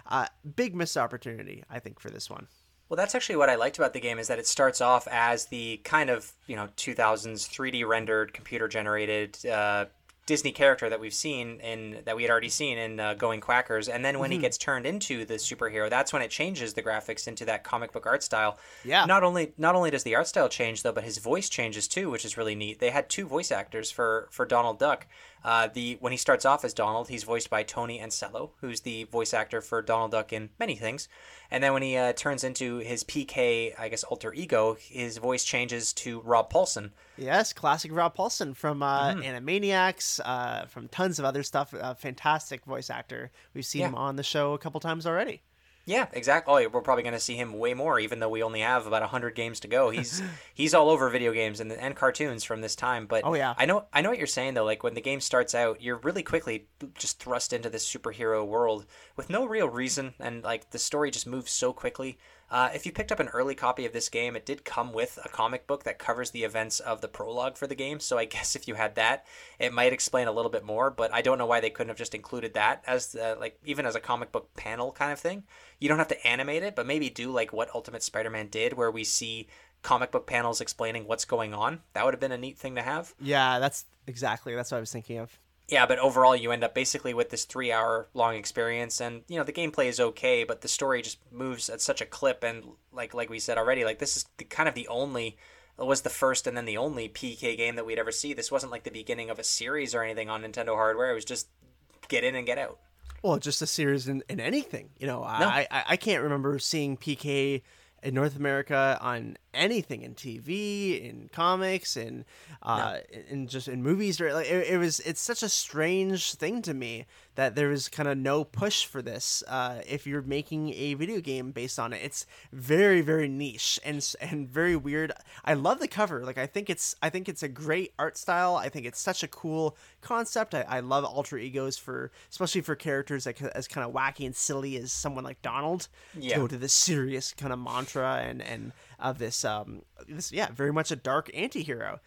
uh, big missed opportunity, I think, for this one. Well, that's actually what I liked about the game is that it starts off as the kind of you know 2000s 3D rendered, computer generated uh, Disney character that we've seen in that we had already seen in uh, Going Quackers, and then when Mm-hmm. he gets turned into the superhero, that's when it changes the graphics into that comic book art style. Yeah. Not only not only does the art style change though, but his voice changes too, which is really neat. They had two voice actors for for Donald Duck. Uh, the when he starts off as Donald, he's voiced by Tony Anselmo, who's the voice actor for Donald Duck in many things. And then when he uh, turns into his PK, I guess alter ego, his voice changes to Rob Paulsen. Yes, classic Rob Paulsen from uh, Mm-hmm. Animaniacs, uh, from tons of other stuff. A fantastic voice actor. We've seen Yeah. him on the show a couple times already. Yeah, exactly. Oh, we're probably going to see him way more, even though we only have about hundred games to go. He's he's all over video games and and cartoons from this time. But Oh, yeah. I know I know what you're saying though. Like when the game starts out, you're really quickly just thrust into this superhero world with no real reason, and like the story just moves so quickly. Uh, if you picked up an early copy of this game, it did come with a comic book that covers the events of the prologue for the game. So I guess if you had that, it might explain a little bit more. But I don't know why they couldn't have just included that as like even as a comic book panel kind of thing. You don't have to animate it, but maybe do like what Ultimate Spider-Man did, where we see comic book panels explaining what's going on. That would have been a neat thing to have. Yeah, that's exactly that's what I was thinking of. Yeah, but overall, you end up basically with this three hour long experience, and you know the gameplay is okay, but the story just moves at such a clip, and like like we said already, like this is the, kind of the only was the first and then the only PK game that we'd ever see. This wasn't like the beginning of a series or anything on Nintendo hardware. It was just get in and get out. Well, just a series in, in anything. You know, I, I I can't remember seeing PK in North America on anything in TV, in comics, in uh, in just in movies. Or like it, it was, it's such a strange thing to me that there was kind of no push for this. Uh, if you're making a video game based on it, it's very very niche and and very weird. I love the cover. Like I think it's I think it's a great art style. I think it's such a cool concept. I, I love alter egos for especially for characters that as kind of wacky and silly as someone like Donald. Yeah. To go to this serious kind of mantra and and of this um this yeah very much a dark anti-hero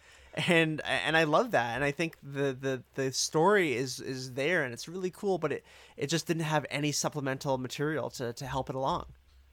and and I love that and I think the the the story is is there and it's really cool but it it just didn't have any supplemental material to to help it along.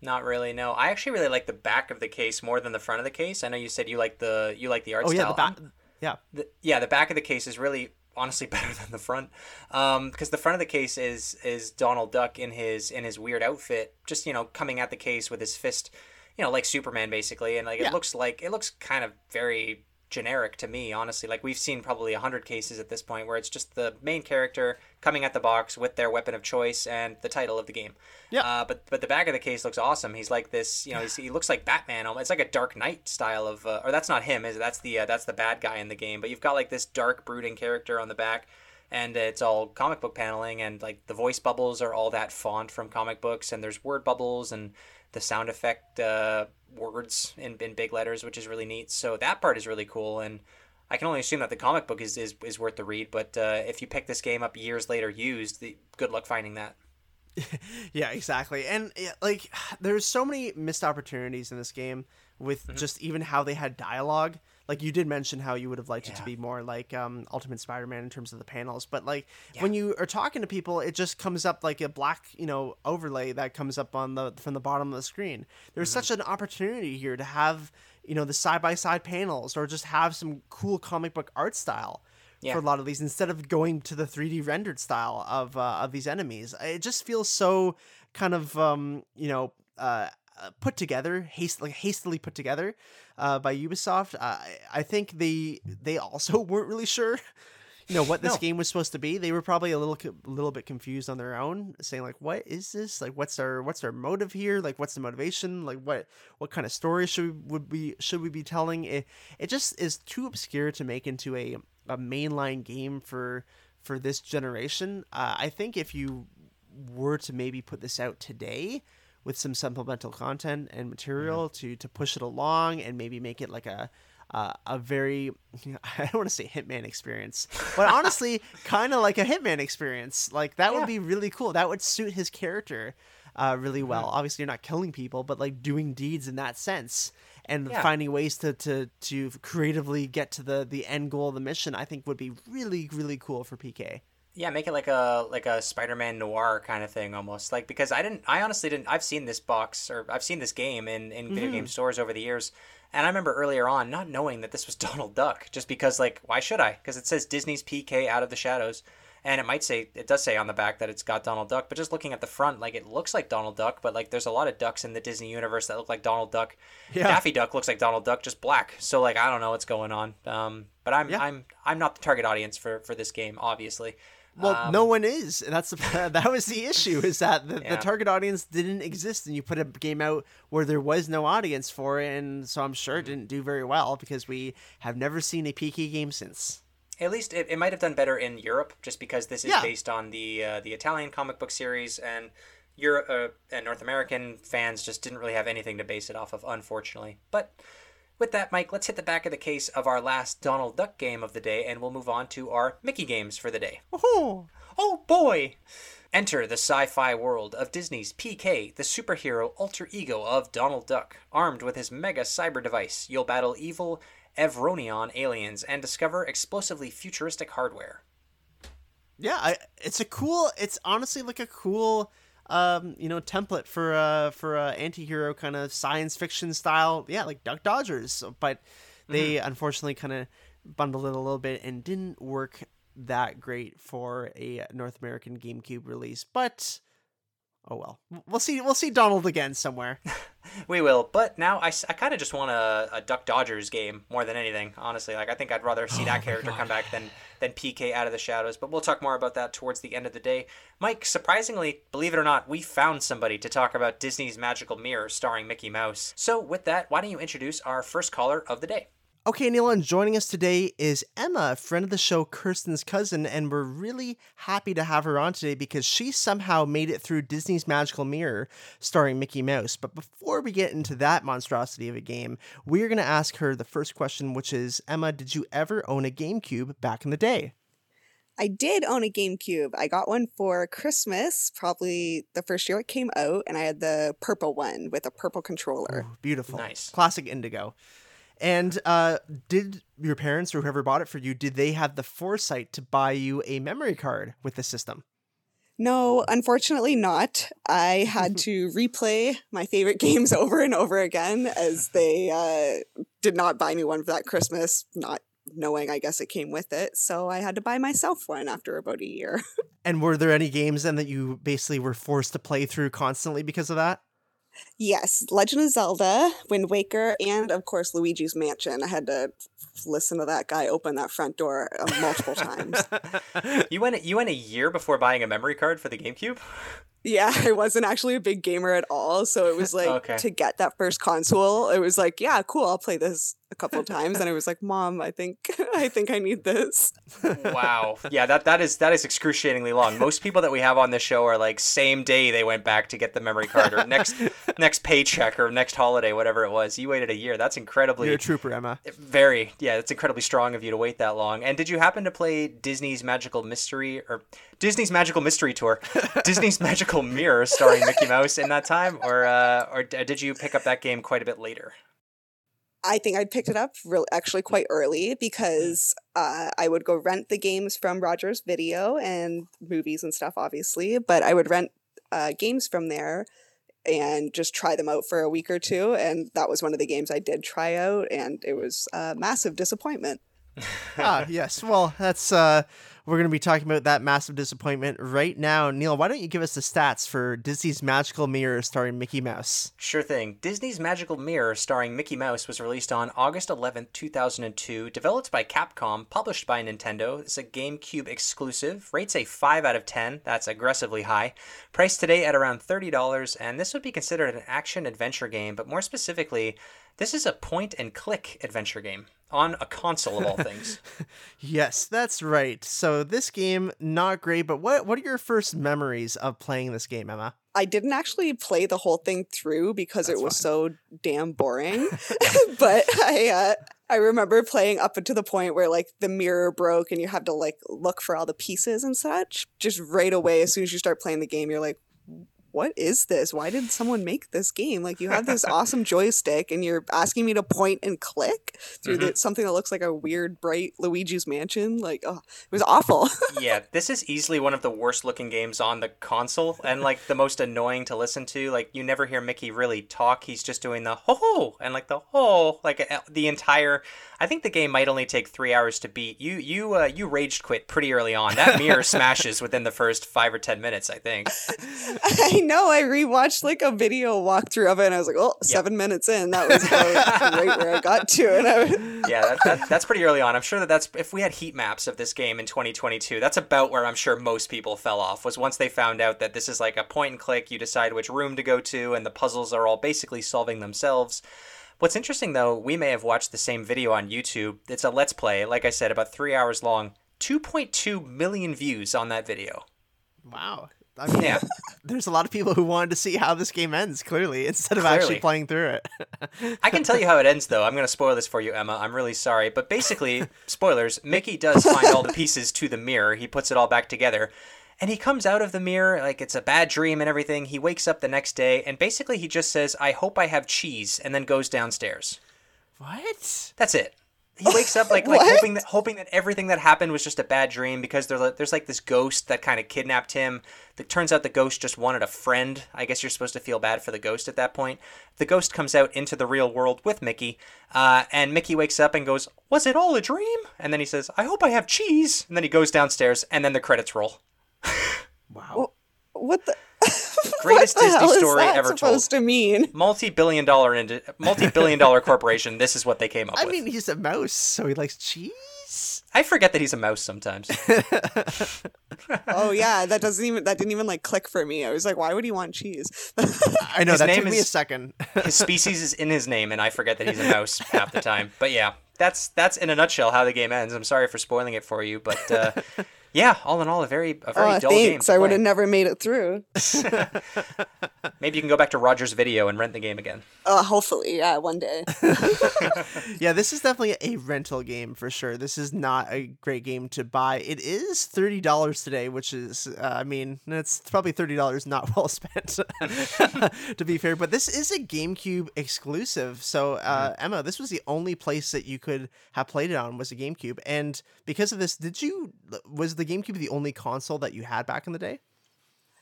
Not really. No, I actually really like the back of the case more than the front of the case. I know you said you like the you like the art Oh yeah, the back yeah. the, yeah, the back of the case is really honestly better than the front, because the front of the case is is Donald Duck in his in his weird outfit, just you know coming at the case with his fist, you know, like Superman basically, and like Yeah. it looks like it looks kind of very generic to me, honestly. Like we've seen probably a hundred cases at this point where it's just the main character coming at the box with their weapon of choice and the title of the game. Yeah. Uh, but but the back of the case looks awesome. He's like this, you know, he's, he looks like Batman. It's like a Dark Knight style of, uh, or that's not him, is it? that's the uh, that's the bad guy in the game. But you've got like this dark brooding character on the back. And it's all comic book paneling, and like the voice bubbles are all that font from comic books, and there's word bubbles, and the sound effect uh, words in, in big letters, which is really neat. So that part is really cool, and I can only assume that the comic book is, is, is worth the read. But uh, if you pick this game up years later used, the, good luck finding that. yeah, exactly. And like, there's so many missed opportunities in this game with mm-hmm. just even how they had dialogue. Like you did mention how you would have liked yeah. it to be more like um, Ultimate Spider-Man in terms of the panels, but like yeah. when you are talking to people, it just comes up like a black, you know, overlay that comes up on the from the bottom of the screen. There's mm-hmm. such an opportunity here to have you know the side by side panels or just have some cool comic book art style. Yeah. For a lot of these, instead of going to the 3D rendered style of uh, of these enemies, it just feels so kind of um, you know uh, uh, put together, hastily hastily put together uh, by Ubisoft. Uh, I think they they also weren't really sure, you know, what this no. game was supposed to be. They were probably a little a little bit confused on their own, saying like, "What is this? Like, what's our what's our motive here? Like, what's the motivation? Like, what what kind of story should we would we should we be telling?" It it just is too obscure to make into a a mainline game for for this generation. Uh, I think if you were to maybe put this out today with some supplemental content and material mm-hmm. to to push it along and maybe make it like a uh, a very I don't want to say Hitman experience, but honestly, kind of like a Hitman experience. Like that yeah. would be really cool. That would suit his character uh, really well. Mm-hmm. Obviously, you're not killing people, but like doing deeds in that sense and yeah. finding ways to, to to creatively get to the the end goal of the mission. I think would be really really cool for PK. Yeah, make it like a like a Spider-Man noir kind of thing almost. Like because I didn't I honestly didn't I've seen this box or I've seen this game in in mm-hmm. video game stores over the years. And I remember earlier on not knowing that this was Donald Duck just because like why should I? Because it says Disney's PK out of the shadows and it might say it does say on the back that it's got Donald Duck, but just looking at the front like it looks like Donald Duck, but like there's a lot of ducks in the Disney universe that look like Donald Duck. Yeah. Daffy Duck looks like Donald Duck just black. So like I don't know what's going on. Um but I'm yeah. I'm I'm not the target audience for for this game obviously. Well, um, no one is. That's the, that was the issue. Is that the, yeah. the, target audience didn't exist, and you put a game out where there was no audience for it, and so I'm sure it didn't do very well because we have never seen a PK game since. At least it, it might have done better in Europe, just because this is yeah. based on the uh, the Italian comic book series, and Europe uh, and North American fans just didn't really have anything to base it off of, unfortunately. But with that, Mike, let's hit the back of the case of our last Donald Duck game of the day, and we'll move on to our Mickey games for the day. Oh, oh boy! Enter the sci fi world of Disney's PK, the superhero alter ego of Donald Duck. Armed with his mega cyber device, you'll battle evil Evronian aliens and discover explosively futuristic hardware. Yeah, I, it's a cool. It's honestly like a cool um, you know, template for uh for a anti-hero kind of science fiction style. Yeah, like Duck Dodgers, but they mm-hmm. unfortunately kind of bundled it a little bit and didn't work that great for a North American GameCube release. But oh well. We'll see we'll see donald again somewhere. We will but now i, I kind of just want a, a duck dodgers game more than anything honestly. Like i think i'd rather see oh that character God. come back than than pk out of the shadows but we'll talk more about that towards the end of the day. Mike surprisingly believe it or not we found somebody to talk about disney's magical mirror starring mickey mouse. So with that why don't you introduce our first caller of the day Okay, Neil, and joining us today is Emma, a friend of the show, Kirsten's cousin, and we're really happy to have her on today because she somehow made it through Disney's Magical Mirror starring Mickey Mouse. But before we get into that monstrosity of a game, we're going to ask her the first question, which is Emma, did you ever own a GameCube back in the day? I did own a GameCube. I got one for Christmas, probably the first year it came out, and I had the purple one with a purple controller. Ooh, beautiful. Nice. Classic Indigo. And uh, did your parents or whoever bought it for you, did they have the foresight to buy you a memory card with the system? No, unfortunately not. I had to replay my favorite games over and over again as they uh, did not buy me one for that Christmas, not knowing I guess it came with it. So I had to buy myself one after about a year. and were there any games then that you basically were forced to play through constantly because of that? Yes, Legend of Zelda, Wind Waker, and of course Luigi's Mansion. I had to listen to that guy open that front door uh, multiple times. You went you went a year before buying a memory card for the GameCube. Yeah, I wasn't actually a big gamer at all, so it was like Okay. to get that first console, it was like, yeah, cool, I'll play this a couple times and I was like, "Mom, I think I think I need this." Wow. Yeah, that that is that is excruciatingly long. Most people that we have on this show are like same day they went back to get the memory card or next next paycheck or next holiday, whatever it was. You waited a year. That's incredibly You're a trooper, Emma. very yeah, it's incredibly strong of you to wait that long. And did you happen to play Disney's Magical Mystery or Disney's Magical Mystery Tour, Disney's Magical Mirror starring Mickey Mouse in that time, or uh, or did you pick up that game quite a bit later? I think I picked it up really, actually quite early because uh, I would go rent the games from Rogers Video and movies and stuff, obviously. But I would rent uh, games from there and just try them out for a week or two. And that was one of the games I did try out, and it was a massive disappointment. ah, yes. Well, that's uh we're going to be talking about that massive disappointment right now. Neil, why don't you give us the stats for Disney's Magical Mirror starring Mickey Mouse? Sure thing. Disney's Magical Mirror, starring Mickey Mouse, was released on August 11th, 2002. Developed by Capcom, published by Nintendo. It's a GameCube exclusive. Rates a 5 out of 10. That's aggressively high. Priced today at around $30, and this would be considered an action adventure game, but more specifically, this is a point and click adventure game on a console of all things. Yes, that's right. So this game not great, but what what are your first memories of playing this game, Emma? I didn't actually play the whole thing through because That's it was so damn boring. but I uh, I remember playing up until the point where like the mirror broke and you have to like look for all the pieces and such. Just right away, as soon as you start playing the game, you're like, what is this? Why did someone make this game? Like you have this awesome joystick and you're asking me to point and click through the, something that looks like a weird bright Luigi's Mansion. Like, oh, it was awful. yeah, this is easily one of the worst looking games on the console and like the most annoying to listen to. Like you never hear Mickey really talk. He's just doing the ho ho and like the ho like the entire I think the game might only take 3 hours to beat. You you uh, you raged quit pretty early on. That mirror smashes within the first 5 or 10 minutes, I think. I know. I rewatched like a video walkthrough of it, and I was like, "Oh, seven minutes in, that was about right where I got to." And I was, Yeah, that, that, that's pretty early on. I'm sure that that's if we had heat maps of this game in 2022, that's about where I'm sure most people fell off. Was once they found out that this is like a point and click, you decide which room to go to, and the puzzles are all basically solving themselves. What's interesting though, we may have watched the same video on YouTube. It's a let's play, like I said, about three hours long. 2.2 million views on that video. Wow. I mean, Yeah. there's a lot of people who wanted to see how this game ends, clearly, instead of actually playing through it. I can tell you how it ends, though. I'm going to spoil this for you, Emma. I'm really sorry. But basically, spoilers Mickey does find all the pieces to the mirror. He puts it all back together. And he comes out of the mirror like it's a bad dream and everything. He wakes up the next day, and basically, he just says, I hope I have cheese, and then goes downstairs. what? That's it. He wakes up like like hoping that hoping that everything that happened was just a bad dream because there's like, there's like this ghost that kind of kidnapped him. It turns out the ghost just wanted a friend. I guess you're supposed to feel bad for the ghost at that point. The ghost comes out into the real world with Mickey, uh, and Mickey wakes up and goes, "Was it all a dream?" And then he says, "I hope I have cheese." And then he goes downstairs, and then the credits roll. Wow. What the? Greatest what the Disney hell is story that ever supposed to mean? Multi-billion dollar ind- multi-billion dollar corporation. This is what they came up I with. I mean, he's a mouse, so he likes cheese. I forget that he's a mouse sometimes. Oh yeah, that doesn't even that didn't even like click for me. I was like, why would he want cheese? I know His that name took me a is- second. his species is in his name, and I forget that he's a mouse half the time. But yeah, that's that's in a nutshell how the game ends. I'm sorry for spoiling it for you, but uh, yeah, all in all, a very a very Oh, dull game. thanks. to I would have never made it through. Maybe you can go back to Roger's video and rent the game again. Uh, hopefully, yeah, one day. yeah, this is definitely a rental game for sure. This is not a great game to buy. It is thirty dollars today, which is, uh, I mean, it's probably thirty dollars not well spent, to be fair. But this is a GameCube exclusive. So, uh, Emma, this was the only place that you could have played it on was a GameCube, and because of this, did you was the GameCube the only console that you had back in the day?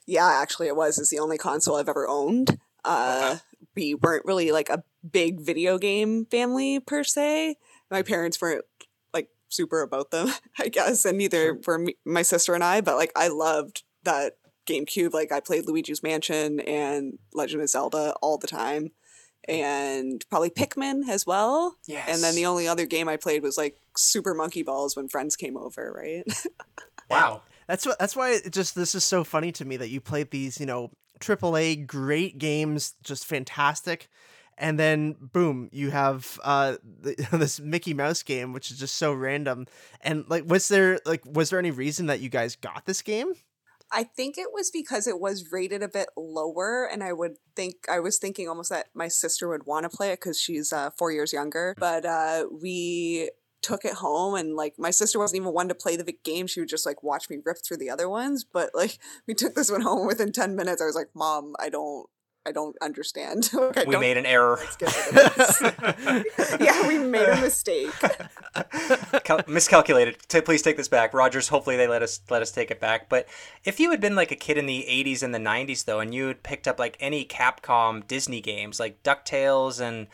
Yeah, actually, it was. It's the only console I've ever owned. Uh, we weren't really like a big video game family per se. My parents weren't like super about them, I guess, and neither were me, my sister and I. But like, I loved that GameCube, like I played Luigi's Mansion and Legend of Zelda all the time, and probably Pikmin as well. Yes. And then the only other game I played was like Super Monkey Balls when friends came over, right? Wow. That's what. That's why it just this is so funny to me that you played these, you know, AAA great games, just fantastic, and then boom, you have uh the, this Mickey Mouse game, which is just so random. And like, was there like was there any reason that you guys got this game? I think it was because it was rated a bit lower, and I would think I was thinking almost that my sister would want to play it because she's uh, four years younger. But uh, we took it home, and like my sister wasn't even one to play the game; she would just like watch me rip through the other ones. But like we took this one home within ten minutes. I was like, "Mom, I don't, I don't understand. Like, I We don't- made an error. let's get rid of this." yeah, we made a mistake. Cal- miscalculated. T- please take this back, Rogers. Hopefully they let us let us take it back. But if you had been like a kid in the '80s and the '90s though, and you had picked up like any Capcom Disney games like Ducktales and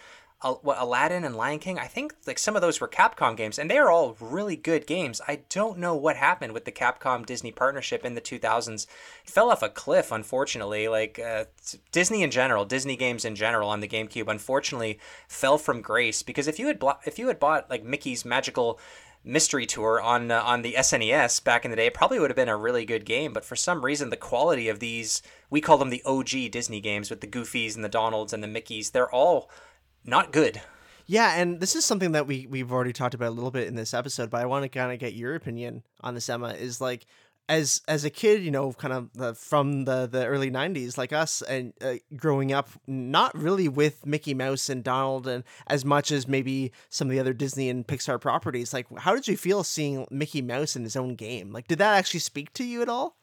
what Aladdin and Lion King, I think like some of those were Capcom games, and they are all really good games. I don't know what happened with the Capcom Disney partnership in the 2000s. It fell off a cliff, unfortunately. Like uh, Disney in general, Disney games in general on the GameCube, unfortunately, fell from grace because if you had blo- if you had bought like Mickey's Magical Mystery Tour on uh, on the SNES back in the day, it probably would have been a really good game. But for some reason, the quality of these we call them the OG Disney games with the Goofies and the Donalds and the Mickeys, they're all not good. Yeah, and this is something that we we've already talked about a little bit in this episode, but I want to kind of get your opinion on this, Emma. Is like as as a kid, you know, kind of the, from the the early '90s, like us, and uh, growing up, not really with Mickey Mouse and Donald, and as much as maybe some of the other Disney and Pixar properties. Like, how did you feel seeing Mickey Mouse in his own game? Like, did that actually speak to you at all?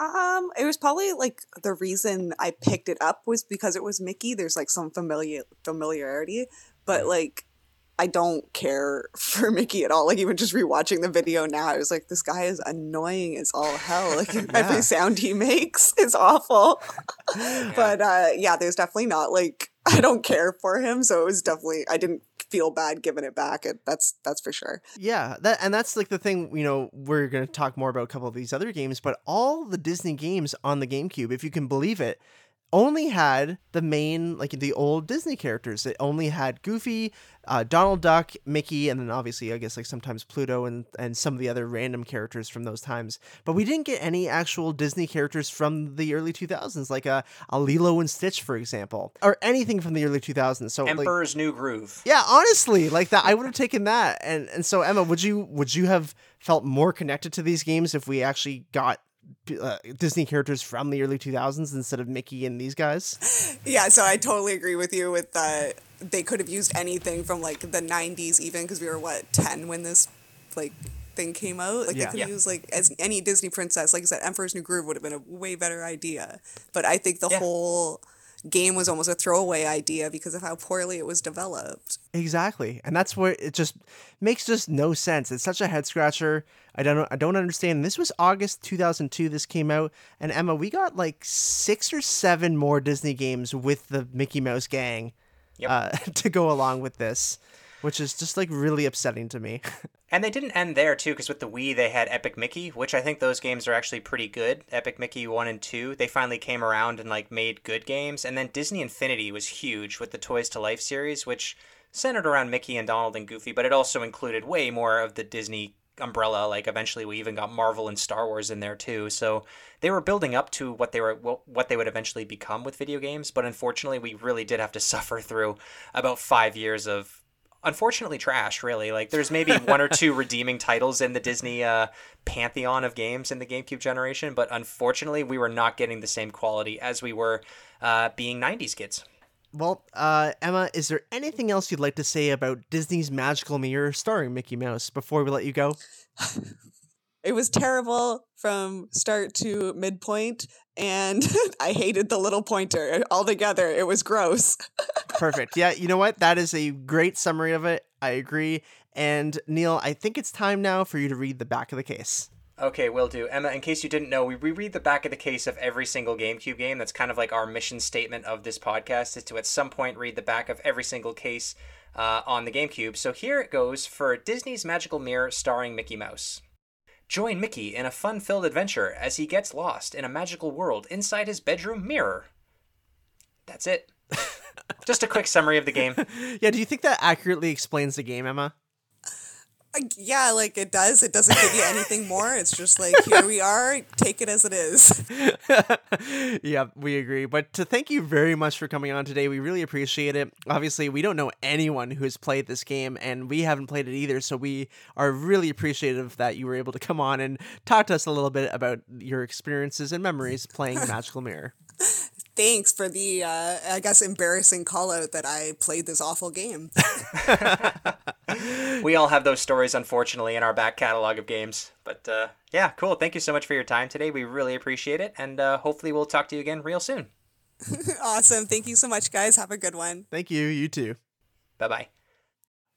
Um, it was probably like the reason I picked it up was because it was Mickey. There's like some familiar familiarity, but like I don't care for Mickey at all. Like even just rewatching the video now, I was like, this guy is annoying as all hell. Like Yeah. every sound he makes is awful. But uh yeah, there's definitely not like I don't care for him, so it was definitely I didn't feel bad giving it back. It, that's that's for sure. Yeah, that and that's like the thing, you know, we're going to talk more about a couple of these other games, but all the Disney games on the GameCube, if you can believe it, only had the main like the old Disney characters. It only had Goofy, uh, Donald Duck, Mickey, and then obviously I guess like sometimes Pluto and and some of the other random characters from those times. But we didn't get any actual Disney characters from the early 2000s like a, a Lilo and Stitch for example, or anything from the early 2000s. So like, Emperor's New Groove. yeah, honestly, like that, I would have taken that. And and so Emma, would you would you have felt more connected to these games if we actually got uh, Disney characters from the early 2000s instead of Mickey and these guys? Yeah, so I totally agree with you with uh they could have used anything from like the 90s even because we were what 10 when this like thing came out. Like Yeah. they could have Yeah. used like as any Disney princess like I said Emperor's New Groove would have been a way better idea. But I think the Yeah. whole game was almost a throwaway idea because of how poorly it was developed. Exactly, and that's where it just makes just no sense. It's such a head scratcher. I don't I don't understand. This was August 2002. This came out, and Emma, we got like six or seven more Disney games with the Mickey Mouse gang Yep. uh, to go along with this, which is just like really upsetting to me. And they didn't end there too, because with the Wii they had Epic Mickey, which I think those games are actually pretty good. Epic Mickey one and two, they finally came around and like made good games. And then Disney Infinity was huge with the Toys to Life series, which centered around Mickey and Donald and Goofy, but it also included way more of the Disney umbrella. Like eventually we even got Marvel and Star Wars in there too. So they were building up to what they were what they would eventually become with video games. But unfortunately, we really did have to suffer through about five years of unfortunately trash really like there's maybe one or two redeeming titles in the disney uh, pantheon of games in the gamecube generation but unfortunately we were not getting the same quality as we were uh, being 90s kids Well, uh, Emma, is there anything else you'd like to say about Disney's Magical Mirror starring Mickey Mouse before we let you go? It was terrible from start to midpoint and I hated the little pointer altogether. It was gross. Perfect. Yeah, you know what? That is a great summary of it. I agree. And Neil, I think it's time now for you to read the back of the case. Okay, will do. Emma, in case you didn't know, we reread the back of the case of every single GameCube game. That's kind of like our mission statement of this podcast is to at some point read the back of every single case uh, on the GameCube. So here it goes for Disney's Magical Mirror starring Mickey Mouse. Join Mickey in a fun filled adventure as he gets lost in a magical world inside his bedroom mirror. That's it. Just a quick summary of the game. Yeah, do you think that accurately explains the game, Emma? Yeah, like it does. It doesn't give you anything more. It's just like here we are. Take it as it is. yeah, we agree. But to thank you very much for coming on today. We really appreciate it. Obviously, we don't know anyone who has played this game, and we haven't played it either. So we are really appreciative that you were able to come on and talk to us a little bit about your experiences and memories playing Magical Mirror. Thanks for the, uh, I guess, embarrassing call out that I played this awful game. we all have those stories, unfortunately, in our back catalog of games. But uh, yeah, cool. Thank you so much for your time today. We really appreciate it. And uh, hopefully, we'll talk to you again real soon. awesome. Thank you so much, guys. Have a good one. Thank you. You too. Bye bye.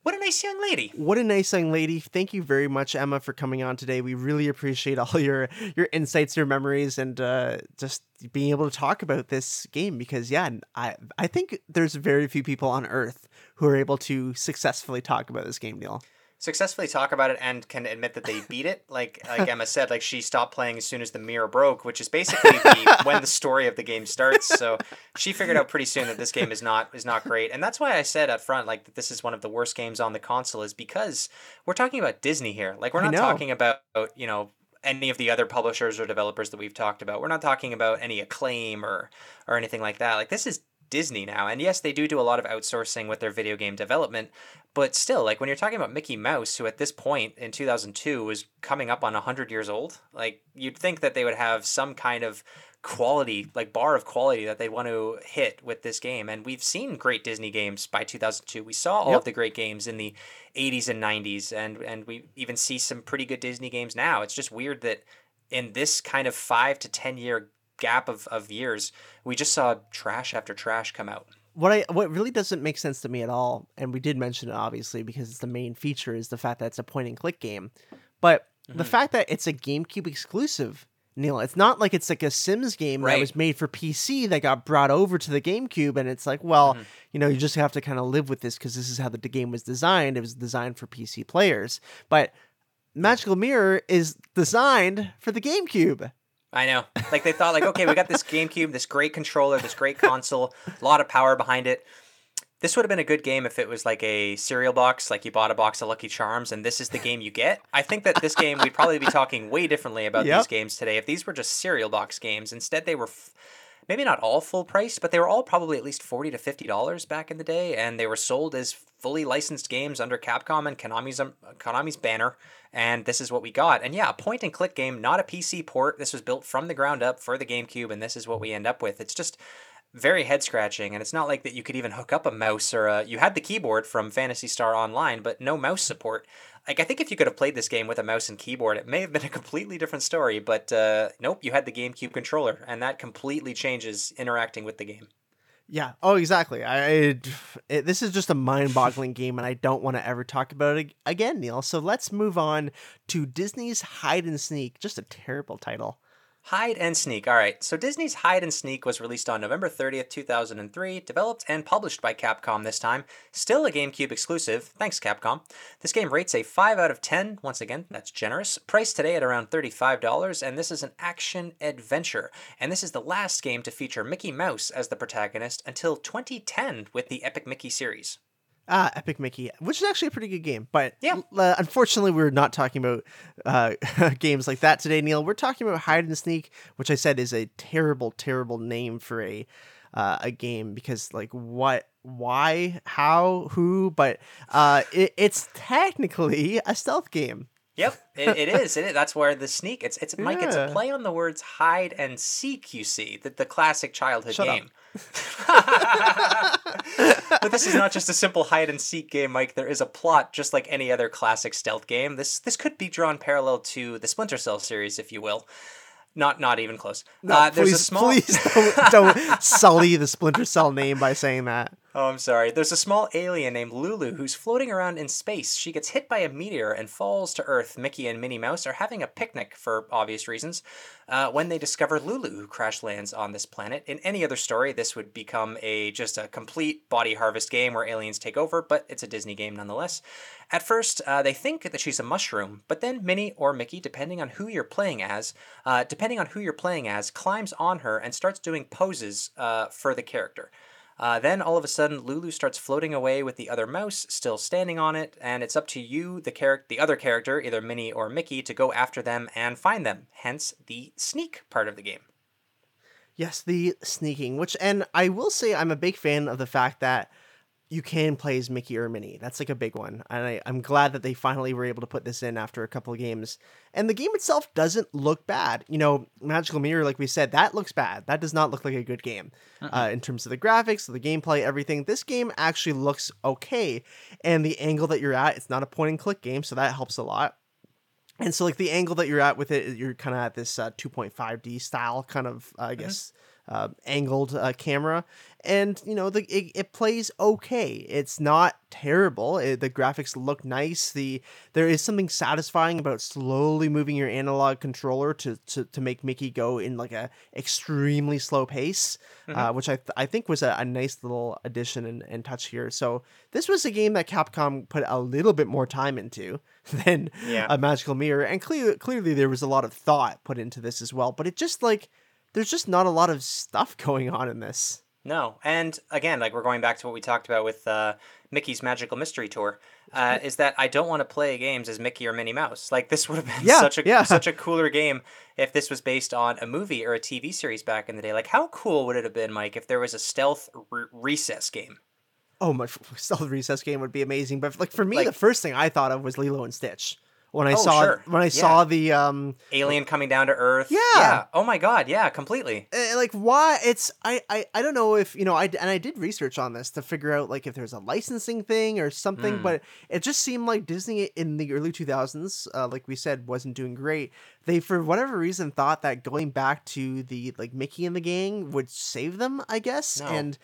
What a nice young lady. What a nice young lady. Thank you very much, Emma, for coming on today. We really appreciate all your your insights, your memories, and uh, just being able to talk about this game because yeah, I I think there's very few people on earth who are able to successfully talk about this game, Neil successfully talk about it and can admit that they beat it. Like like Emma said, like she stopped playing as soon as the mirror broke, which is basically the, when the story of the game starts. So she figured out pretty soon that this game is not is not great, and that's why I said up front like that this is one of the worst games on the console is because we're talking about Disney here. Like we're not talking about you know any of the other publishers or developers that we've talked about. We're not talking about any acclaim or or anything like that. Like this is Disney now. And yes, they do do a lot of outsourcing with their video game development, but still, like when you're talking about Mickey Mouse, who at this point in 2002 was coming up on 100 years old, like you'd think that they would have some kind of quality, like bar of quality that they want to hit with this game. And we've seen great Disney games by 2002. We saw all yep. of the great games in the 80s and 90s, and and we even see some pretty good Disney games now. It's just weird that in this kind of five to 10 year gap of, of years, we just saw trash after trash come out. What I what really doesn't make sense to me at all, and we did mention it obviously because it's the main feature, is the fact that it's a point and click game. But mm-hmm. the fact that it's a GameCube exclusive, Neil, it's not like it's like a Sims game right. that was made for PC that got brought over to the GameCube, and it's like, well, mm-hmm. you know, you just have to kind of live with this because this is how the game was designed. It was designed for PC players, but Magical Mirror is designed for the GameCube. I know. Like they thought, like, okay, we got this GameCube, this great controller, this great console, a lot of power behind it. This would have been a good game if it was like a cereal box, like you bought a box of Lucky Charms, and this is the game you get. I think that this game, we'd probably be talking way differently about yep. these games today if these were just cereal box games. Instead, they were. F- maybe not all full price, but they were all probably at least forty to fifty dollars back in the day, and they were sold as fully licensed games under Capcom and Konami's um, Konami's banner. And this is what we got. And yeah, a point and click game, not a PC port. This was built from the ground up for the GameCube, and this is what we end up with. It's just very head scratching, and it's not like that you could even hook up a mouse or a, you had the keyboard from Phantasy Star Online, but no mouse support. Like I think if you could have played this game with a mouse and keyboard, it may have been a completely different story. But uh, nope, you had the GameCube controller, and that completely changes interacting with the game. Yeah. Oh, exactly. I it, it, this is just a mind-boggling game, and I don't want to ever talk about it again, Neil. So let's move on to Disney's Hide and Sneak. Just a terrible title. Hide and Sneak. All right. So Disney's Hide and Sneak was released on November 30th, 2003, developed and published by Capcom this time. Still a GameCube exclusive. Thanks, Capcom. This game rates a 5 out of 10. Once again, that's generous. Priced today at around $35, and this is an action adventure. And this is the last game to feature Mickey Mouse as the protagonist until 2010 with the Epic Mickey series. Ah, Epic Mickey, which is actually a pretty good game. But yeah, uh, unfortunately, we're not talking about uh, games like that today, Neil. We're talking about Hide and Sneak, which I said is a terrible, terrible name for a uh, a game because, like, what, why, how, who? But uh, it, it's technically a stealth game. Yep, it, it is. It is. That's where the sneak. It's it's Mike. It's a play on the words hide and seek. You see, the the classic childhood Shut game. but this is not just a simple hide and seek game, Mike. There is a plot, just like any other classic stealth game. This this could be drawn parallel to the Splinter Cell series, if you will. Not not even close. No, uh, there's please, a small. please don't, don't sully the Splinter Cell name by saying that. Oh, I'm sorry. There's a small alien named Lulu who's floating around in space. She gets hit by a meteor and falls to Earth. Mickey and Minnie Mouse are having a picnic for obvious reasons uh, when they discover Lulu, who crash lands on this planet. In any other story, this would become a just a complete body harvest game where aliens take over, but it's a Disney game nonetheless. At first, uh, they think that she's a mushroom, but then Minnie or Mickey, depending on who you're playing as, uh, depending on who you're playing as, climbs on her and starts doing poses uh, for the character. Uh, then all of a sudden, Lulu starts floating away with the other mouse still standing on it, and it's up to you, the character, the other character, either Minnie or Mickey, to go after them and find them. Hence the sneak part of the game. Yes, the sneaking, which, and I will say I'm a big fan of the fact that you can play as Mickey or Minnie. That's like a big one. And I, I'm glad that they finally were able to put this in after a couple of games. And the game itself doesn't look bad. You know, Magical Mirror, like we said, that looks bad. That does not look like a good game uh, in terms of the graphics, the gameplay, everything. This game actually looks okay. And the angle that you're at, it's not a point and click game, so that helps a lot. And so, like the angle that you're at with it, you're kind of at this uh, 2.5D style kind of, uh, I guess, uh, angled uh, camera, and you know the it, it plays okay. It's not terrible. It, the graphics look nice. The there is something satisfying about slowly moving your analog controller to to, to make Mickey go in like a extremely slow pace, uh, which I th- I think was a, a nice little addition and, and touch here. So this was a game that Capcom put a little bit more time into than Yeah. a Magical Mirror, and clearly clearly there was a lot of thought put into this as well. But it just like there's just not a lot of stuff going on in this. No, and again, like we're going back to what we talked about with uh, Mickey's Magical Mystery Tour, uh, is that I don't want to play games as Mickey or Minnie Mouse. Like this would have been Yeah, such a yeah. such a cooler game if this was based on a movie or a TV series back in the day. Like how cool would it have been, Mike, if there was a stealth re- recess game? Oh, my stealth recess game would be amazing. But like for me, Like- the first thing I thought of was Lilo and Stitch when I Oh, saw sure. when I Yeah. saw the um Alien coming down to Earth. Yeah. Yeah. Oh my God. Yeah. Completely. eh, like why it's I, I I don't know if you know I and I did research on this to figure out like if there's a licensing thing or something, Mm. but it just seemed like Disney in the early 2000s, uh, like we said, wasn't doing great. They for whatever reason thought that going back to the like Mickey and the gang would save them, I guess, No. and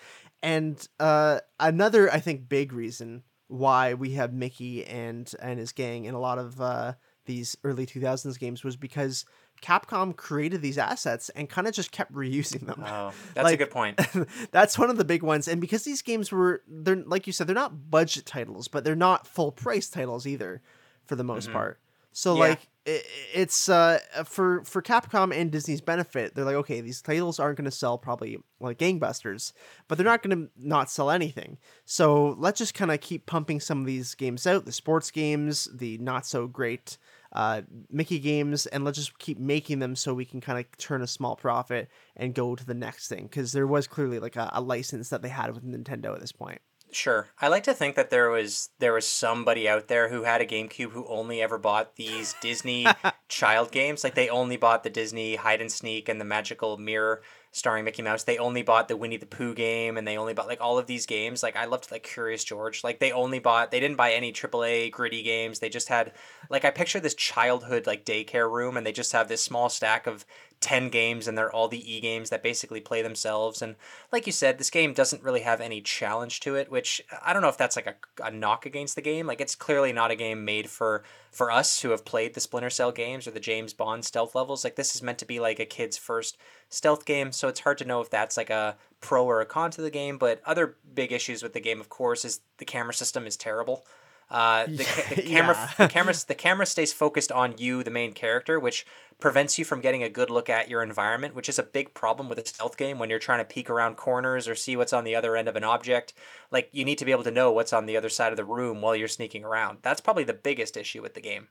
and uh, another I think big reason why we have Mickey and and his gang in a lot of uh, these early 2000s games was because Capcom created these assets and kind of just kept reusing them. Oh, that's a good point. That's one of the big ones, and because these games were they're like you said, they're not budget titles, but they're not full price titles either, for the most part. So Mm-hmm. Yeah. like it's uh for for Capcom and Disney's benefit, they're like, okay, these titles aren't going to sell probably like gangbusters, but they're not going to not sell anything. So let's just kind of keep pumping some of these games out, the sports games, the not so great uh, Mickey games, and let's just keep making them so we can kind of turn a small profit and go to the next thing. Because there was clearly like a, a license that they had with Nintendo at this point. Sure. I like to think that there was there was somebody out there who had a GameCube who only ever bought these Disney child games. Like they only bought the Disney Hide and Sneak and the Magical Mirror starring Mickey Mouse. They only bought the Winnie the Pooh game and they only bought like all of these games. Like I loved like Curious George. Like they only bought they didn't buy any AAA gritty games. They just had like I picture this childhood like daycare room and they just have this small stack of 10 games and they're all the e games that basically play themselves. And like you said this game doesn't really have any challenge to it which i don't know if that's like a, a knock against the game. Like it's clearly not a game made for for us who have played the splinter cell games or the james bond stealth levels. Like this is meant to be like a kid's first stealth game so it's hard to know if that's like a pro or a con to the game. But other big issues with the game of course is the camera system is terrible uh, the, ca- the camera, Yeah. the camera, the camera stays focused on you, the main character, which prevents you from getting a good look at your environment, which is a big problem with a stealth game when you're trying to peek around corners or see what's on the other end of an object. Like you need to be able to know what's on the other side of the room while you're sneaking around. That's probably the biggest issue with the game.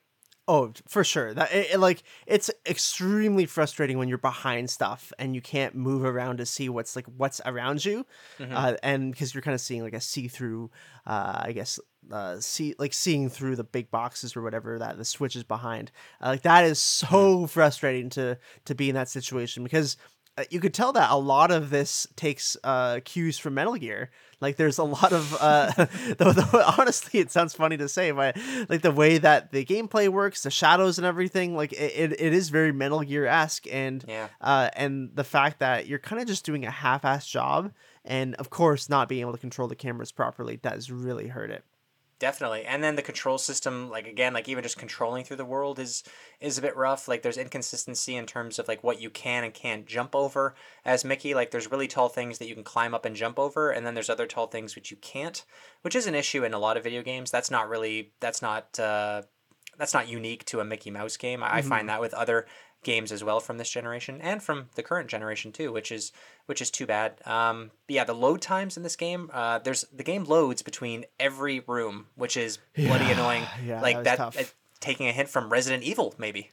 Oh, for sure. That it, it, like it's extremely frustrating when you're behind stuff and you can't move around to see what's like what's around you, uh, and because you're kind of seeing like a see-through, uh, I guess, uh, see like seeing through the big boxes or whatever that the switch is behind. Uh, like that is so frustrating to to be in that situation because uh, you could tell that a lot of this takes uh, cues from Metal Gear. Like there's a lot of, uh, though, though, honestly, it sounds funny to say, but like the way that the gameplay works, the shadows and everything, like it, it, is very Metal Gear esque, and Yeah. uh, and the fact that you're kind of just doing a half-ass job, and of course, not being able to control the cameras properly does really hurt it. Definitely. And then the control system, like again, like even just controlling through the world is is a bit rough. Like there's inconsistency in terms of like what you can and can't jump over as Mickey. Like there's really tall things that you can climb up and jump over, and then there's other tall things which you can't, which is an issue in a lot of video games. That's not really that's not uh, that's not unique to a Mickey Mouse game. I, I find that with other games as well from this generation and from the current generation too, which is which is too bad. Um, yeah, the load times in this game, uh, there's the game loads between every room, which is bloody Yeah, annoying. yeah, like that that, uh, taking a hint from Resident Evil, maybe.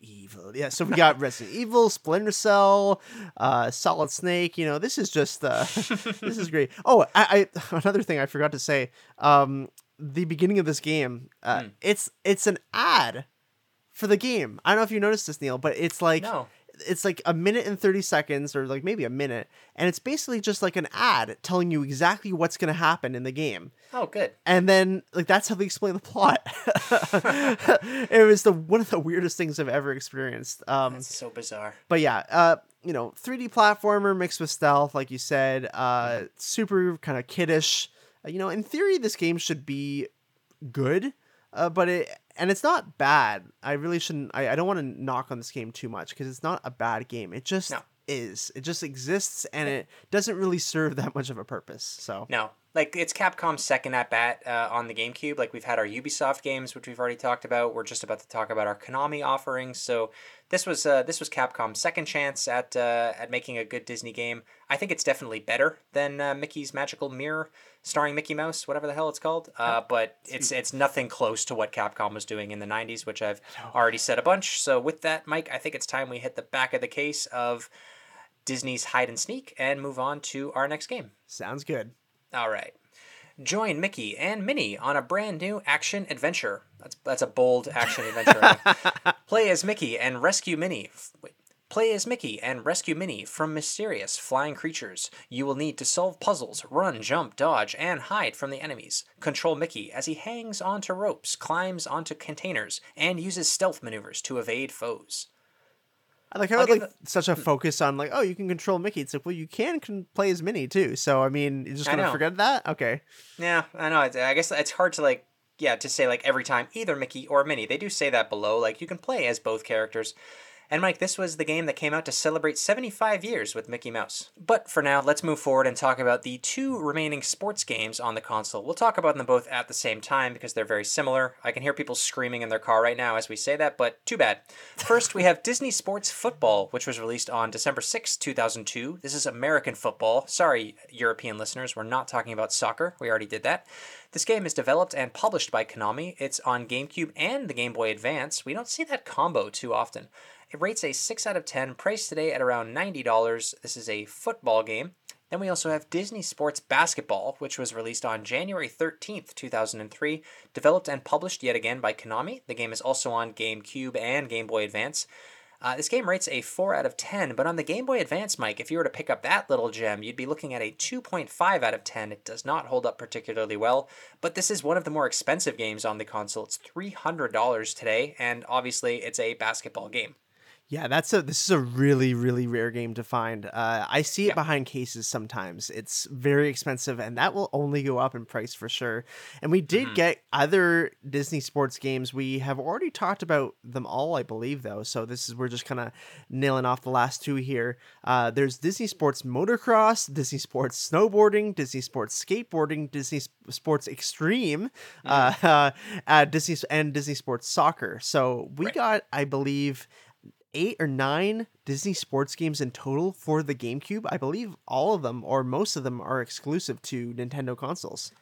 Evil, yeah. So we got Resident Evil, Splinter Cell, uh, Solid Snake. You know, this is just uh, this is great. Oh, I, I another thing I forgot to say. Um, the beginning of this game, uh, Hmm. it's it's an ad for the game. I don't know if you noticed this, Neil, but it's like No. it's like a minute and 30 seconds or like maybe a minute and it's basically just like an ad telling you exactly what's going to happen in the game Oh, good. and then like that's how they explain the plot it was the one of the weirdest things i've ever experienced um That's so bizarre. but yeah uh you know 3d platformer mixed with stealth like you said uh super kind of kiddish Uh, you know in theory this game should be good uh, but it and it's not bad. I really shouldn't i, I don't want to knock on this game too much because it's not a bad game. It just No. is. It just exists and it doesn't really serve that much of a purpose so. No, like it's Capcom's second at bat uh, on the GameCube. Like we've had our Ubisoft games, which we've already talked about. We're just about to talk about our Konami offerings. So this was uh, this was Capcom's second chance at uh, at making a good Disney game. I think it's definitely better than uh, Mickey's Magical Mirror, starring Mickey Mouse, whatever the hell it's called. Uh, but it's it's nothing close to what Capcom was doing in the '90s, which I've already said a bunch. So with that, Mike, I think it's time we hit the back of the case of Disney's hide and sneak and move on to our next game. sounds good All right. Join Mickey and Minnie on a brand new action adventure. That's that's a bold action adventure. Play as Mickey and rescue Minnie. Wait. Play as Mickey and rescue Minnie from mysterious flying creatures. You will need to solve puzzles, run, jump, dodge, and hide from the enemies. Control Mickey as he hangs onto ropes, climbs onto containers, and uses stealth maneuvers to evade foes. I like how like give such a mm. focus on like oh you can control Mickey. It's like well you can, can play as Minnie too. So I mean you're just gonna forget that. Okay. Yeah, I know. I guess it's hard to like, yeah, to say like every time either Mickey or Minnie. They do say that below. Like you can play as both characters. And Mike, this was the game that came out to celebrate 75 years with Mickey Mouse. But for now, let's move forward and talk about the two remaining sports games on the console. We'll talk about them both at the same time because they're very similar. I can hear people screaming in their car right now as we say that, but too bad. First, we have Disney Sports Football, which was released on December 6, 2002. This is American football. Sorry, European listeners, we're not talking about soccer. We already did that. This game is developed and published by Konami. It's on GameCube and the Game Boy Advance. We don't see that combo too often. It rates a 6 out of 10, priced today at around $90. This is a football game. Then we also have Disney Sports Basketball, which was released on January 13th, 2003, developed and published yet again by Konami. The game is also on GameCube and Game Boy Advance. Uh, this game rates a 4 out of 10, but on the Game Boy Advance, Mike, if you were to pick up that little gem, you'd be looking at a 2.5 out of 10. It does not hold up particularly well, but this is one of the more expensive games on the console. It's $300 today, and obviously it's a basketball game. Yeah, that's a this is a really really rare game to find. Uh, I see it Yeah. behind cases sometimes. It's very expensive, and that will only go up in price for sure. And we did get other Disney sports games. We have already talked about them all, I believe, though. So this is we're just kind of nailing off the last two here. Uh, there's Disney Sports Motocross, Disney Sports Snowboarding, Disney Sports Skateboarding, Disney Sports Extreme, uh, uh, uh, Disney and Disney Sports Soccer. So we Right. got, I believe eight or nine Disney sports games in total for the GameCube. I believe all of them or most of them are exclusive to Nintendo consoles.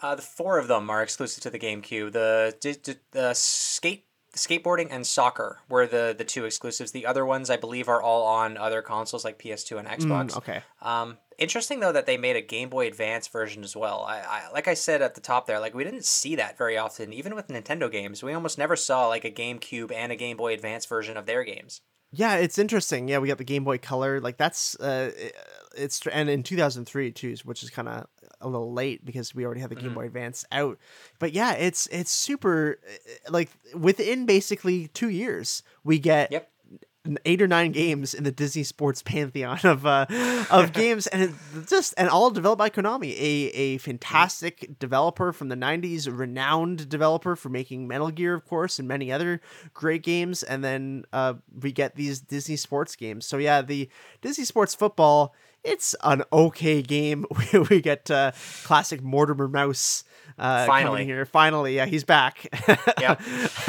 Uh, the four of them are exclusive to the GameCube. The di- the skate skateboarding and soccer were the the two exclusives. The other ones, I believe, are all on other consoles like PS2 and Xbox. Mm, okay. Um, interesting though that they made a Game Boy Advance version as well. I, I like I said at the top there, like we didn't see that very often, even with Nintendo games. We almost never saw like a GameCube and a Game Boy Advance version of their games. Yeah, it's interesting. Yeah, we got the Game Boy Color. Like that's uh, it's and in 2003 too, which is kind of a little late because we already had the Game Boy Advance out. But yeah, it's it's super uh, like within basically two years we get Yep. eight or nine games in the Disney Sports pantheon of uh, of games, and just and all developed by Konami, a a fantastic developer from the '90s, renowned developer for making Metal Gear, of course, and many other great games. And then uh, we get these Disney Sports games. So yeah, the Disney Sports Football. It's an okay game. We, get uh, classic Mortimer Mouse uh, Finally. coming here. Finally, yeah, he's back. Yep.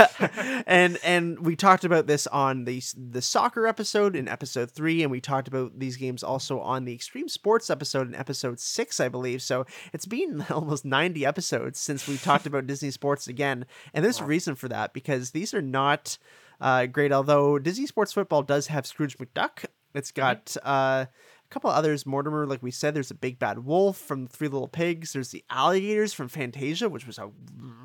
and and we talked about this on the the soccer episode in episode three, and we talked about these games also on the extreme sports episode in episode six, I believe. So it's been almost ninety episodes since we talked about Disney sports again, and there's a reason for that because these are not uh, great. Although Disney Sports Football does have Scrooge McDuck, it's got. Uh, a couple others, Mortimer, like we said, there's a big bad wolf from Three Little Pigs. There's the alligators from Fantasia, which was a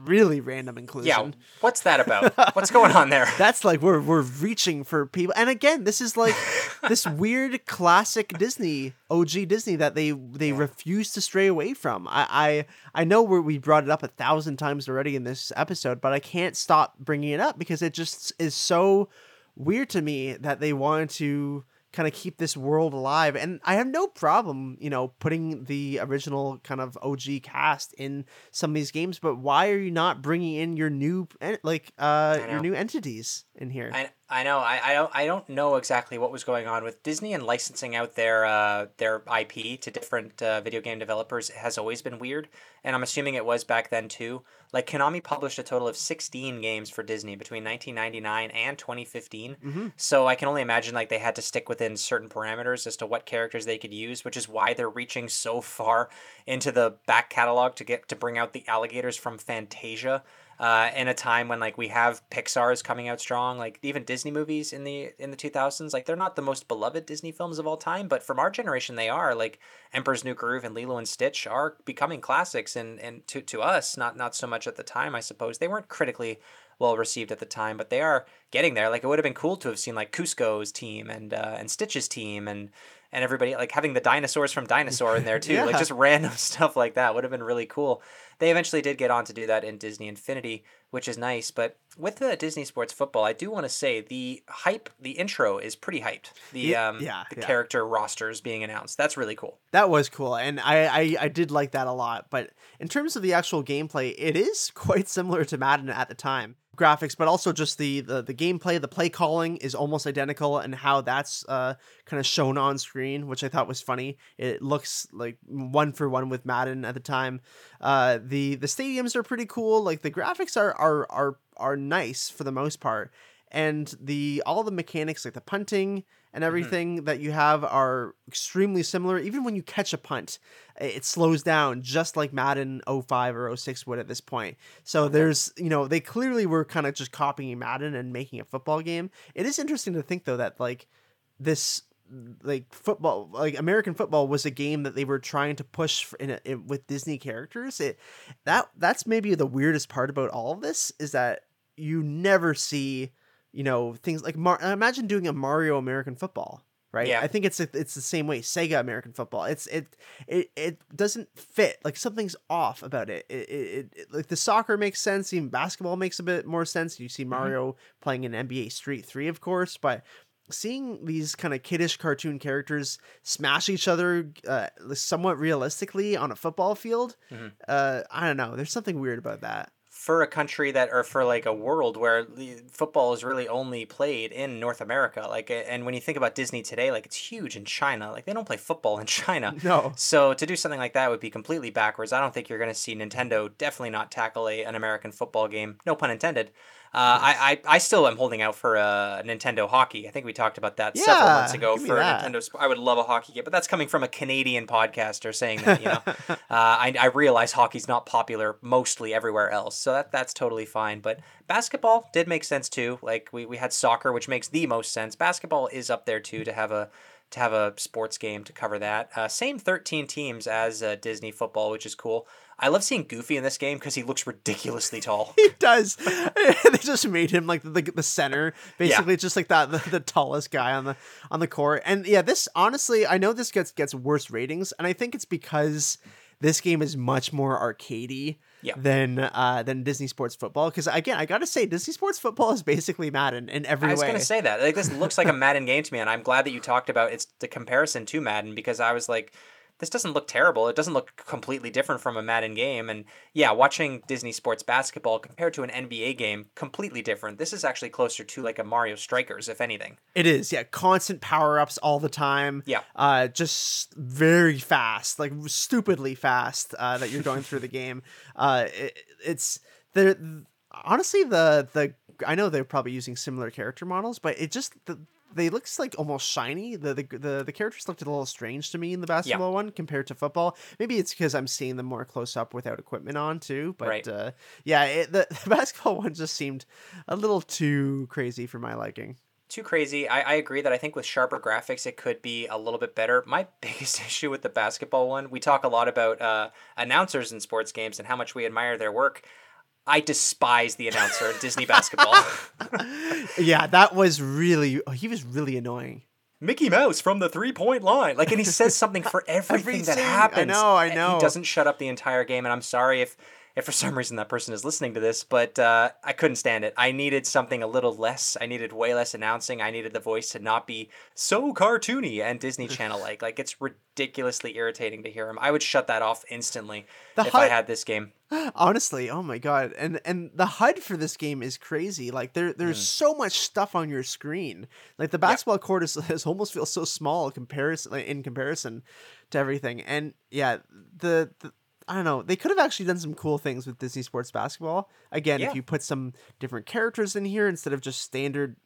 really random inclusion. Yeah, what's that about? What's going on there? That's like we're we're reaching for people. And again, this is like this weird classic Disney, OG Disney that they they refuse to stray away from. I I, I know we we brought it up a thousand times already in this episode, but I can't stop bringing it up because it just is so weird to me that they wanted to kind of keep this world alive and i have no problem you know putting the original kind of og cast in some of these games but why are you not bringing in your new like uh your new entities in here? I, I know I, I don't I don't know exactly what was going on with Disney and licensing out their uh, their IP to different uh, video game developers has always been weird, and I'm assuming it was back then too. Like Konami published a total of 16 games for Disney between 1999 and 2015, so I can only imagine like they had to stick within certain parameters as to what characters they could use, which is why they're reaching so far into the back catalog to get to bring out the alligators from Fantasia uh, in a time when like we have Pixar's coming out strong, like even Disney movies in the in the two thousands, like they're not the most beloved Disney films of all time, but from our generation they are. Like Emperor's New Groove and Lilo and Stitch are becoming classics, and and to to us, not not so much at the time, I suppose. They weren't critically well received at the time, but they are getting there. Like it would have been cool to have seen like Kuzco's team and uh, and Stitch's team and and everybody like having the dinosaurs from Dinosaur in there too. Like just random stuff like that would have been really cool. They eventually did get on to do that in Disney Infinity, which is nice. But with the Disney Sports Football, I do want to say the hype, the intro is pretty hyped. The Yeah, um, yeah, the yeah. character rosters being announced. That's really cool. That was cool, and I, I I did like that a lot. But in terms of the actual gameplay, it is quite similar to Madden at the time. Graphics, but also just the the, the gameplay, the play calling is almost identical, and how that's uh kind of shown on screen, which I thought was funny. It looks like one for one with Madden at the time. Uh, the the stadiums are pretty cool. Like the graphics are are are are nice for the most part, and the all the mechanics like the punting and mm-hmm. everything that you have are extremely similar. Even when you catch a punt, it slows down just like Madden 05 or 06 would at this point. So there's, you know, they clearly were kind of just copying Madden and making a football game. It is interesting to think though that like this like football like american football was a game that they were trying to push in, a, in with disney characters it that that's maybe the weirdest part about all of this is that you never see you know things like Mar- imagine doing a mario american football right? Yeah. i think it's it's the same way sega american football. It's it it, it doesn't fit like something's off about it. It, it, it like the soccer makes sense even basketball makes a bit more sense. You see mario playing in nba street 3 of course but seeing these kind of kiddish cartoon characters smash each other uh, somewhat realistically on a football field uh, i don't know. There's something weird about that for a country that or for like a world where football is really only played in North America like and when you think about Disney today like it's huge in China. Like they don't play football in China. No. so to do something like that would be completely backwards. I don't think you're going to see Nintendo definitely not tackle a, an American football game. No pun intended uh, I, I I still am holding out for a Nintendo hockey I think we talked about that several months ago for. Nintendo Sp- I would love a hockey game but that's coming from a Canadian podcaster saying that you know uh, I, I realize hockey's not popular mostly everywhere else, so that that's totally fine. But basketball did make sense too. Like we, we had soccer, which makes the most sense. Basketball is up there too to have a to have a sports game to cover that. Uh, same thirteen teams as uh, Disney football, which is cool. I love seeing Goofy in this game because he looks ridiculously tall. he does they just made him like the, the center basically just like that the, the tallest guy on the on the court and yeah this honestly i know this gets gets worse ratings and i think it's because this game is much more arcadey Yeah. than uh, than Disney Sports Football. Because again, I gotta say, Disney Sports Football is basically Madden in every way. I was way. gonna say that. Like this looks like a Madden game to me, and I'm glad that you talked about it's the comparison to Madden because I was like, this doesn't look terrible. It doesn't look completely different from a Madden game. And yeah, watching Disney Sports Basketball compared to an NBA game, completely different. This is actually closer to like a Mario Strikers, if anything. It is, yeah. Constant power ups all the time. Yeah. Uh, just very fast, like stupidly fast. Uh, that you're going through the game. Uh, it, it's the honestly the the I know they're probably using similar character models, but it just the, they looks like almost shiny. The, the the the characters looked a little strange to me in the basketball one compared to football. Maybe it's because I'm seeing them more close up without equipment on too. But Right. uh, yeah, it, the, the basketball one just seemed a little too crazy for my liking. too crazy. I, I agree that I think with sharper graphics, it could be a little bit better. My biggest issue with the basketball one, we talk a lot about uh, announcers in sports games and how much we admire their work. I despise the announcer in Disney basketball. yeah, that was really. Oh, he was really annoying. Mickey Mouse from the three point line. Like, and he says something for everything that Everything. I happens. know, I know. He doesn't shut up the entire game, and I'm sorry if, if for some reason that person is listening to this, but uh, I couldn't stand it. I needed something a little less. I needed way less announcing. I needed the voice to not be so cartoony and Disney Channel like. Like, it's ridiculously irritating to hear him. I would shut that off instantly The if I had this game. Honestly, oh my god, and and the HUD for this game is crazy. Like there, there's so much stuff on your screen. Like the basketball court is, is almost feels so small comparison like, in comparison to everything. And yeah, the, the I don't know. They could have actually done some cool things with Disney Sports Basketball. Again, Yeah. if you put some different characters in here instead of just standard.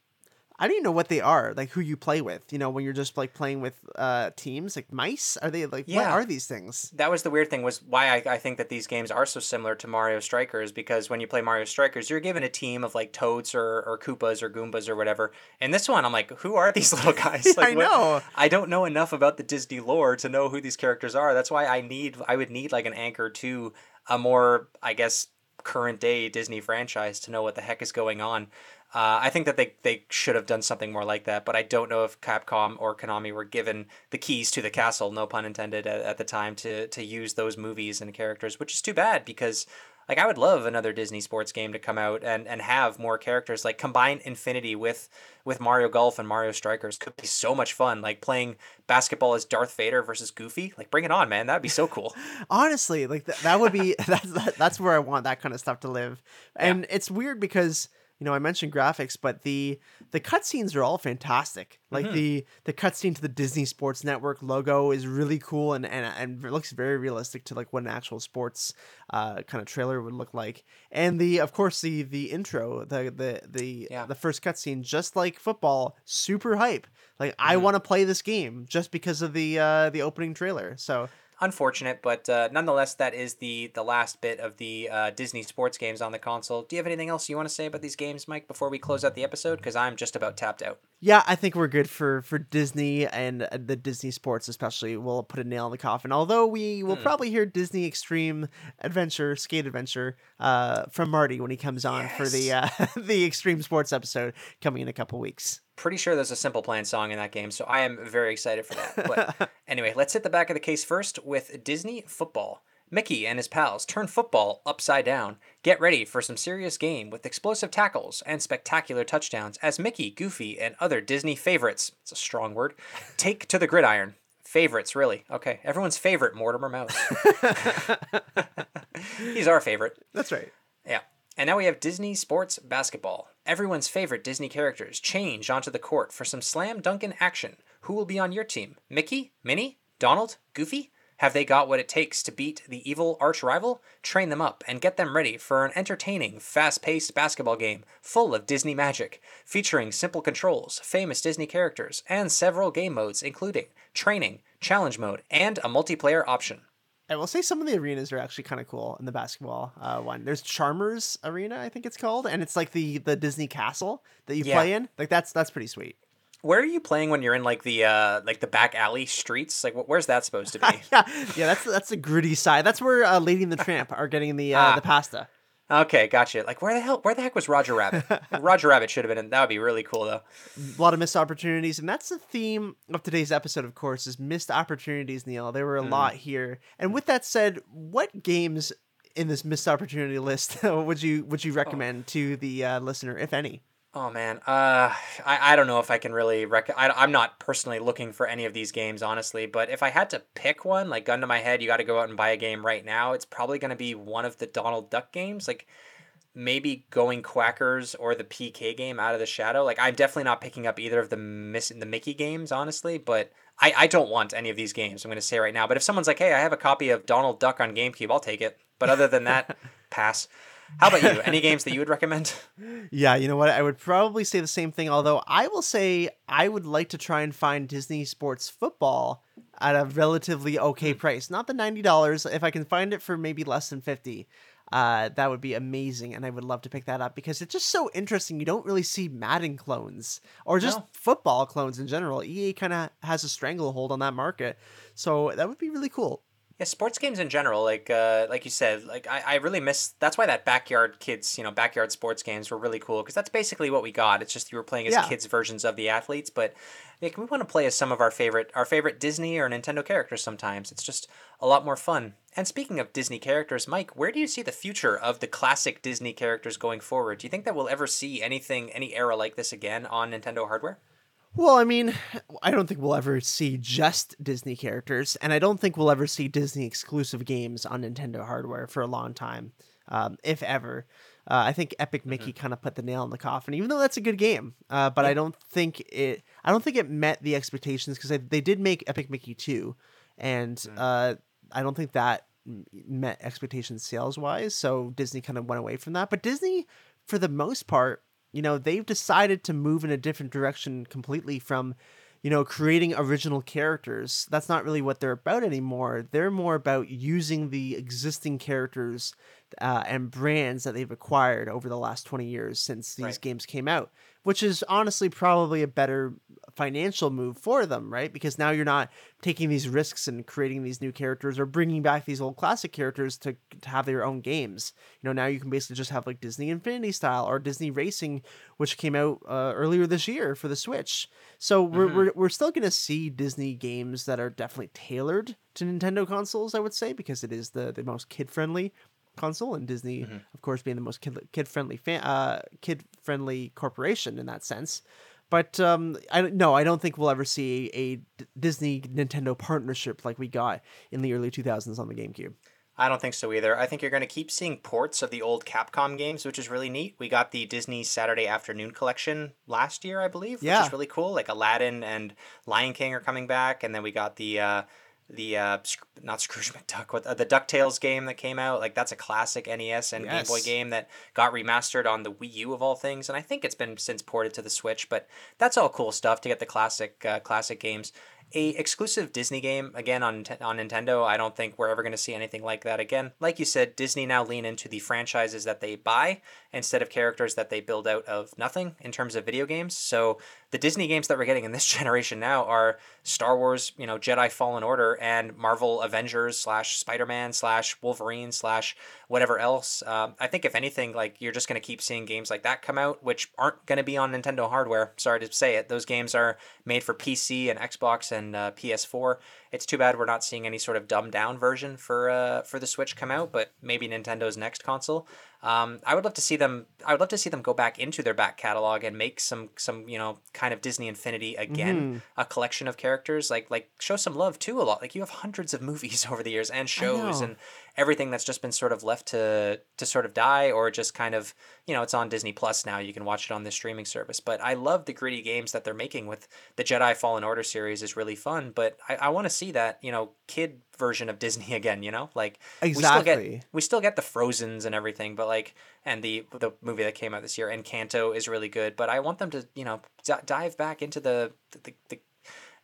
I don't even know what they are, like who you play with. You know, when you're just like playing with uh teams, like mice. Are they like what are these things? that was the weird thing was why I, I think that these games are so similar to Mario Strikers because when you play Mario Strikers, you're given a team of like Toads or, or Koopas or Goombas or whatever. And this one, I'm like, who are these little guys? Like, I what- know. I don't know enough about the Disney lore to know who these characters are. That's why I need I would need like an anchor to a more I guess current day Disney franchise to know what the heck is going on. Uh, I think that they, they should have done something more like that, but I don't know if Capcom or Konami were given the keys to the castle, no pun intended, at, at the time to, to use those movies and characters, which is too bad because like I would love another Disney sports game to come out and, and have more characters. Like combine Infinity with with Mario Golf and Mario Strikers could be so much fun. Like playing basketball as Darth Vader versus Goofy. Like bring it on, man. That'd be so cool. honestly like th- that would be that's that's where i want that kind of stuff to live and it's weird because you know i mentioned graphics but the the cutscenes are all fantastic like Mm-hmm. the the cutscene to the disney sports network logo is really cool and and, and looks very realistic to like what an actual sports uh kind of trailer would look like and the of course the the intro the the the Yeah. the first cutscene just like football super hype like i Mm-hmm. want to play this game just because of the uh the opening trailer so Unfortunate, but uh, nonetheless, that is the the last bit of the uh, Disney sports games on the console. Do you have anything else you want to say about these games, Mike, before we close out the episode? Because I'm just about tapped out. Yeah, I think we're good for for Disney and uh, the Disney sports, especially. We'll put a nail in the coffin. Although we will probably hear Disney Extreme Adventure, Skate Adventure, uh, from Marty when he comes on for the uh, the Extreme Sports episode coming in a couple weeks. Pretty sure there's a Simple Plan song in that game, so I am very excited for that. But anyway, let's hit the back of the case first with Disney football. Mickey and his pals turn football upside down. Get ready for some serious game with explosive tackles and spectacular touchdowns as Mickey, Goofy, and other Disney favorites, it's a strong word, take to the gridiron. Favorites, really. Okay, everyone's favorite, Mortimer Mouse. He's our favorite. That's right. Yeah. And now we have Disney Sports Basketball. Everyone's favorite Disney characters change onto the court for some slam dunkin' action. Who will be on your team? Mickey? Minnie? Donald? Goofy? Have they got what it takes to beat the evil arch rival? Train them up and get them ready for an entertaining, fast paced basketball game full of Disney magic, featuring simple controls, famous Disney characters, and several game modes, including training, challenge mode, and a multiplayer option. I will say some of the arenas are actually kind of cool in the basketball uh, one. There's Charmers Arena, I think it's called, and it's like the the Disney castle that you Yeah. play in. Like that's that's pretty sweet. Where are you playing when you're in like the uh like the back alley streets? Like wh- where's that supposed to be? yeah, yeah, that's that's the gritty side. That's where uh, Lady and the Tramp are getting the uh, Ah. the pasta. Okay, gotcha. Like where the hell where the heck was Roger Rabbit? Roger Rabbit should have been in. That would be really cool though. a lot of missed opportunities and that's the theme of today's episode of course is missed opportunities neil there were a lot here and with that said what games in this missed opportunity list would you would you recommend to the uh, listener, if any? Oh man, uh, I, I don't know if I can really rec. I, I'm not personally looking for any of these games, honestly. But if I had to pick one, like gun to my head, you got to go out and buy a game right now. It's probably going to be one of the Donald Duck games, like maybe Going Quackers or the PK game Out of the Shadow. Like I'm definitely not picking up either of the miss the Mickey games, honestly. But I I don't want any of these games. I'm going to say right now. But if someone's like, hey, I have a copy of Donald Duck on GameCube, I'll take it. But other than that, pass. How about you? Any games that you would recommend? Yeah, you know what? I would probably say the same thing. Although I will say I would like to try and find Disney Sports Football at a relatively okay price. Not the ninety dollars. If I can find it for maybe less than fifty, uh, that would be amazing, and I would love to pick that up because it's just so interesting. You don't really see Madden clones or just No. football clones in general. EA kind of has a stranglehold on that market, so that would be really cool. Yeah, sports games in general, like uh, like you said, like I, I really miss. That's why that backyard kids, you know, backyard sports games were really cool because that's basically what we got. It's just you were playing as Yeah. kids versions of the athletes, but like we want to play as some of our favorite our favorite Disney or Nintendo characters. Sometimes it's just a lot more fun. And speaking of Disney characters, Mike, where do you see the future of the classic Disney characters going forward? Do you think that we'll ever see anything, any era like this again on Nintendo hardware? Well, I mean, I don't think we'll ever see just Disney characters, and I don't think we'll ever see Disney exclusive games on Nintendo hardware for a long time, um, if ever. Uh, I think Epic Mickey kind of put the nail in the coffin, even though that's a good game. Uh, but I don't think it. I don't think it met the expectations because they, did make Epic Mickey two, and uh, I don't think that met expectations sales wise. So Disney kind of went away from that. But Disney, for the most part, you know, they've decided to move in a different direction completely from, you know, creating original characters. That's not really what they're about anymore. They're more about using the existing characters uh, and brands that they've acquired over the last 20 years since these Right. games came out, which is honestly probably a better financial move for them, right? Because now you're not taking these risks and creating these new characters or bringing back these old classic characters to, to have their own games. You know, now you can basically just have like Disney Infinity style or Disney Racing, which came out uh, earlier this year for the Switch. So we're, we're, we're still going to see Disney games that are definitely tailored to Nintendo consoles, I would say, because it is the, the most kid friendly console and Disney, of course, being the most kid kid friendly fan, uh, kid friendly corporation in that sense. But um, I no, I don't think we'll ever see a D- Disney Nintendo partnership like we got in the early 2000s on the GameCube. I don't think so either. I think you're going to keep seeing ports of the old Capcom games, which is really neat. We got the Disney Saturday Afternoon collection last year, I believe, yeah. which is really cool. Like Aladdin and Lion King are coming back, and then we got the uh, the uh, not Scrooge McDuck, what uh, the Ducktales game that came out. Like that's a classic NES and Game Boy game that got remastered on the Wii U of all things, and I think it's been since ported to the Switch. But that's all cool stuff to get the classic uh, classic games. A exclusive Disney game again on on Nintendo. I don't think we're ever going to see anything like that again. Like you said, Disney now lean into the franchises that they buy instead of characters that they build out of nothing in terms of video games. So the Disney games that we're getting in this generation now are Star Wars, you know, Jedi Fallen Order, and Marvel Avengers slash Spider Man slash Wolverine slash whatever else. Um, I think if anything, like you're just going to keep seeing games like that come out, which aren't going to be on Nintendo hardware. Sorry to say it. Those games are made for PC and Xbox and uh, PS4. It's too bad we're not seeing any sort of dumbed down version for uh, for the Switch come out, but maybe Nintendo's next console. Um, I would love to see them. I would love to see them go back into their back catalog and make some some you know kind of Disney Infinity again, a collection of characters. Like like show some love too. A lot like you have hundreds of movies over the years and shows and everything that's just been sort of left to to sort of die or just kind of you know it's on Disney Plus now. You can watch it on this streaming service. But I love the gritty games that they're making with the Jedi Fallen Order series is really fun. But I, I want to see that you know kid version of Disney again. You know like we still Exactly. get we still get the Frozen's and everything, but like and the the movie that came out this year Encanto is really good. But I want them to you know d- dive back into the the, the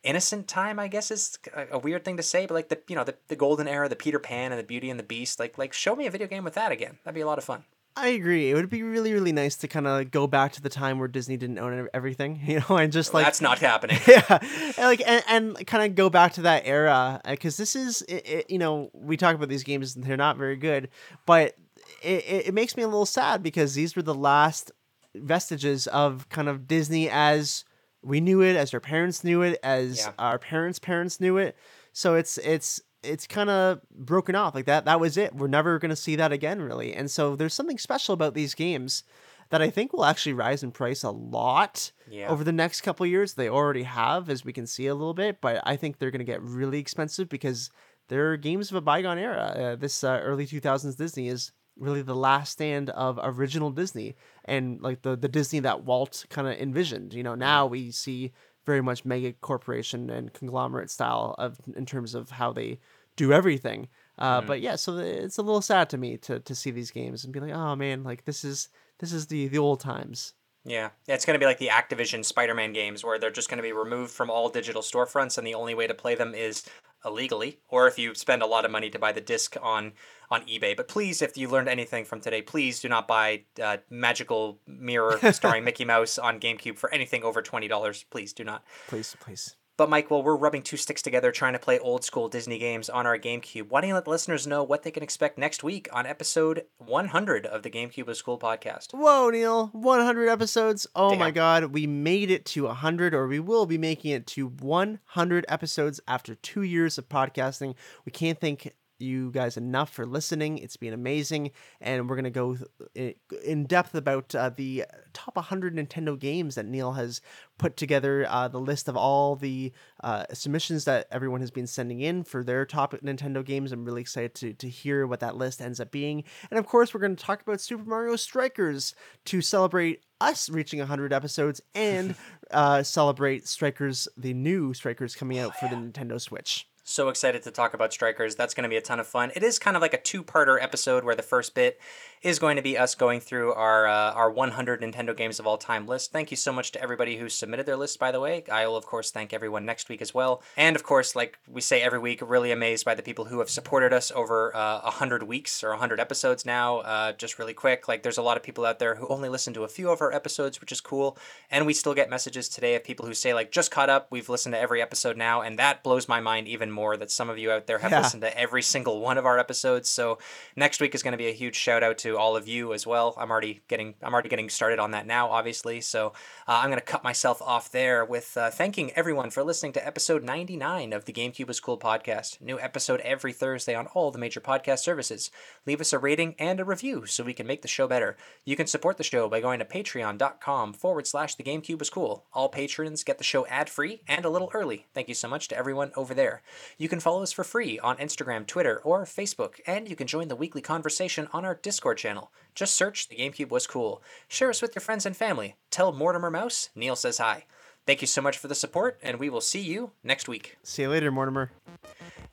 innocent time i guess is a, weird thing to say but like the you know the, the golden era the peter pan and the beauty and the beast like like show me a video game with that again. That'd be a lot of fun. I agree. It would be really, really nice to kind of go back to the time where Disney didn't own everything, you know, and just like that's not happening. Yeah, and like and, and kind of go back to that era uh, because this is it, it, you know we talk about these games and they're not very good, but it, it makes me a little sad because these were the last vestiges of kind of Disney as we knew it, as our parents knew it, as Yeah. our parents' parents knew it. So it's it's it's kind of broken off like that. That was it. We're never going to see that again, really. And so there's something special about these games that I think will actually rise in price a lot Yeah. over the next couple years. They already have, as we can see a little bit, but I think they're going to get really expensive because they're games of a bygone era. Uh, this uh, early 2000s Disney is really the last stand of original Disney and like the the Disney that Walt kind of envisioned. You know, now we see very much mega corporation and conglomerate style of in terms of how they do everything. Uh, But yeah, so it's a little sad to me to to see these games and be like, oh man, like this is this is the the old times. Yeah, it's going to be like the Activision Spider-Man games, where they're just going to be removed from all digital storefronts, and the only way to play them is illegally, or if you spend a lot of money to buy the disc on on eBay. But please, if you learned anything from today, please do not buy uh, Magical Mirror starring Mickey Mouse on GameCube for anything over twenty dollars. Please do not. Please, please. But Mike, while we're rubbing two sticks together trying to play old school Disney games on our GameCube, why don't you let the listeners know what they can expect next week on episode 100 of the GameCube was Cool podcast? Whoa, Neil! 100 episodes. Oh my God, we made it to 100, or we will be making it to 100 episodes after two years of podcasting. We can't thank you guys enough for listening. It's been amazing, and we're gonna go in depth about uh, the top 100 Nintendo games that Neil has put together. Uh, the list of all the uh, submissions that everyone has been sending in for their top Nintendo games. I'm really excited to to hear what that list ends up being, and of course, we're going to talk about Super Mario Strikers to celebrate us reaching 100 episodes and uh, celebrate Strikers, the new Strikers coming out for the Nintendo Switch. So excited to talk about Strikers. That's going to be a ton of fun. It is kind of like a two-parter episode where the first bit is going to be us going through our uh, our 100 Nintendo games of all time list. Thank you so much to everybody who submitted their list. By the way, I will of course thank everyone next week as well. And of course, like we say every week, really amazed by the people who have supported us over uh, 100 weeks or 100 episodes now. Uh, just really quick, like there's a lot of people out there who only listen to a few of our episodes, which is cool. And we still get messages today of people who say like just caught up. We've listened to every episode now, and that blows my mind even more that some of you out there have Yeah. listened to every single one of our episodes. So next week is going to be a huge shout out to all of you as well. I'm already getting I'm already getting started on that now, obviously. So uh, I'm going to cut myself off there with uh, thanking everyone for listening to episode 99 of the GameCube is Cool podcast. New episode every Thursday on all the major podcast services. Leave us a rating and a review so we can make the show better. You can support the show by going to patreon.com forward slash the GameCube was cool. All patrons get the show ad free and a little early. Thank you so much to everyone over there. You can follow us for free on Instagram, Twitter, or Facebook, and you can join the weekly conversation on our Discord channel. Just search The GameCube Was Cool. Share us with your friends and family. Tell Mortimer Mouse Neil says hi. Thank you so much for the support, and we will see you next week. See you later, Mortimer.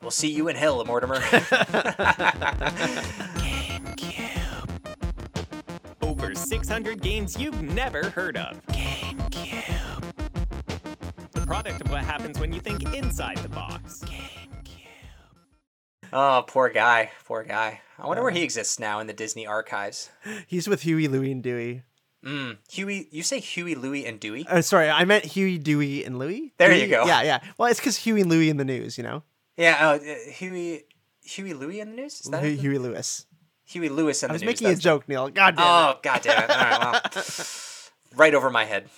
We'll see you in hell, Mortimer. GameCube. Over 600 games you've never heard of. GameCube. The product of what happens when you think inside the box. GameCube. oh, poor guy. Poor guy. I wonder where he exists now in the Disney archives. He's with Huey, Louie, and Dewey. Mm, Huey, you say Huey, Louie, and Dewey? Uh, sorry, I meant Huey, Dewey, and Louie. There you go. Yeah, yeah. Well, it's because Huey and Louie in the news, you know? Yeah, uh, uh, Huey, Huey, Louie in the news? Is that Huey? Huey Lewis. Huey Lewis in I was news? making a joke, Neil. God damn it. Oh, god damn it. All right, well. right over my head.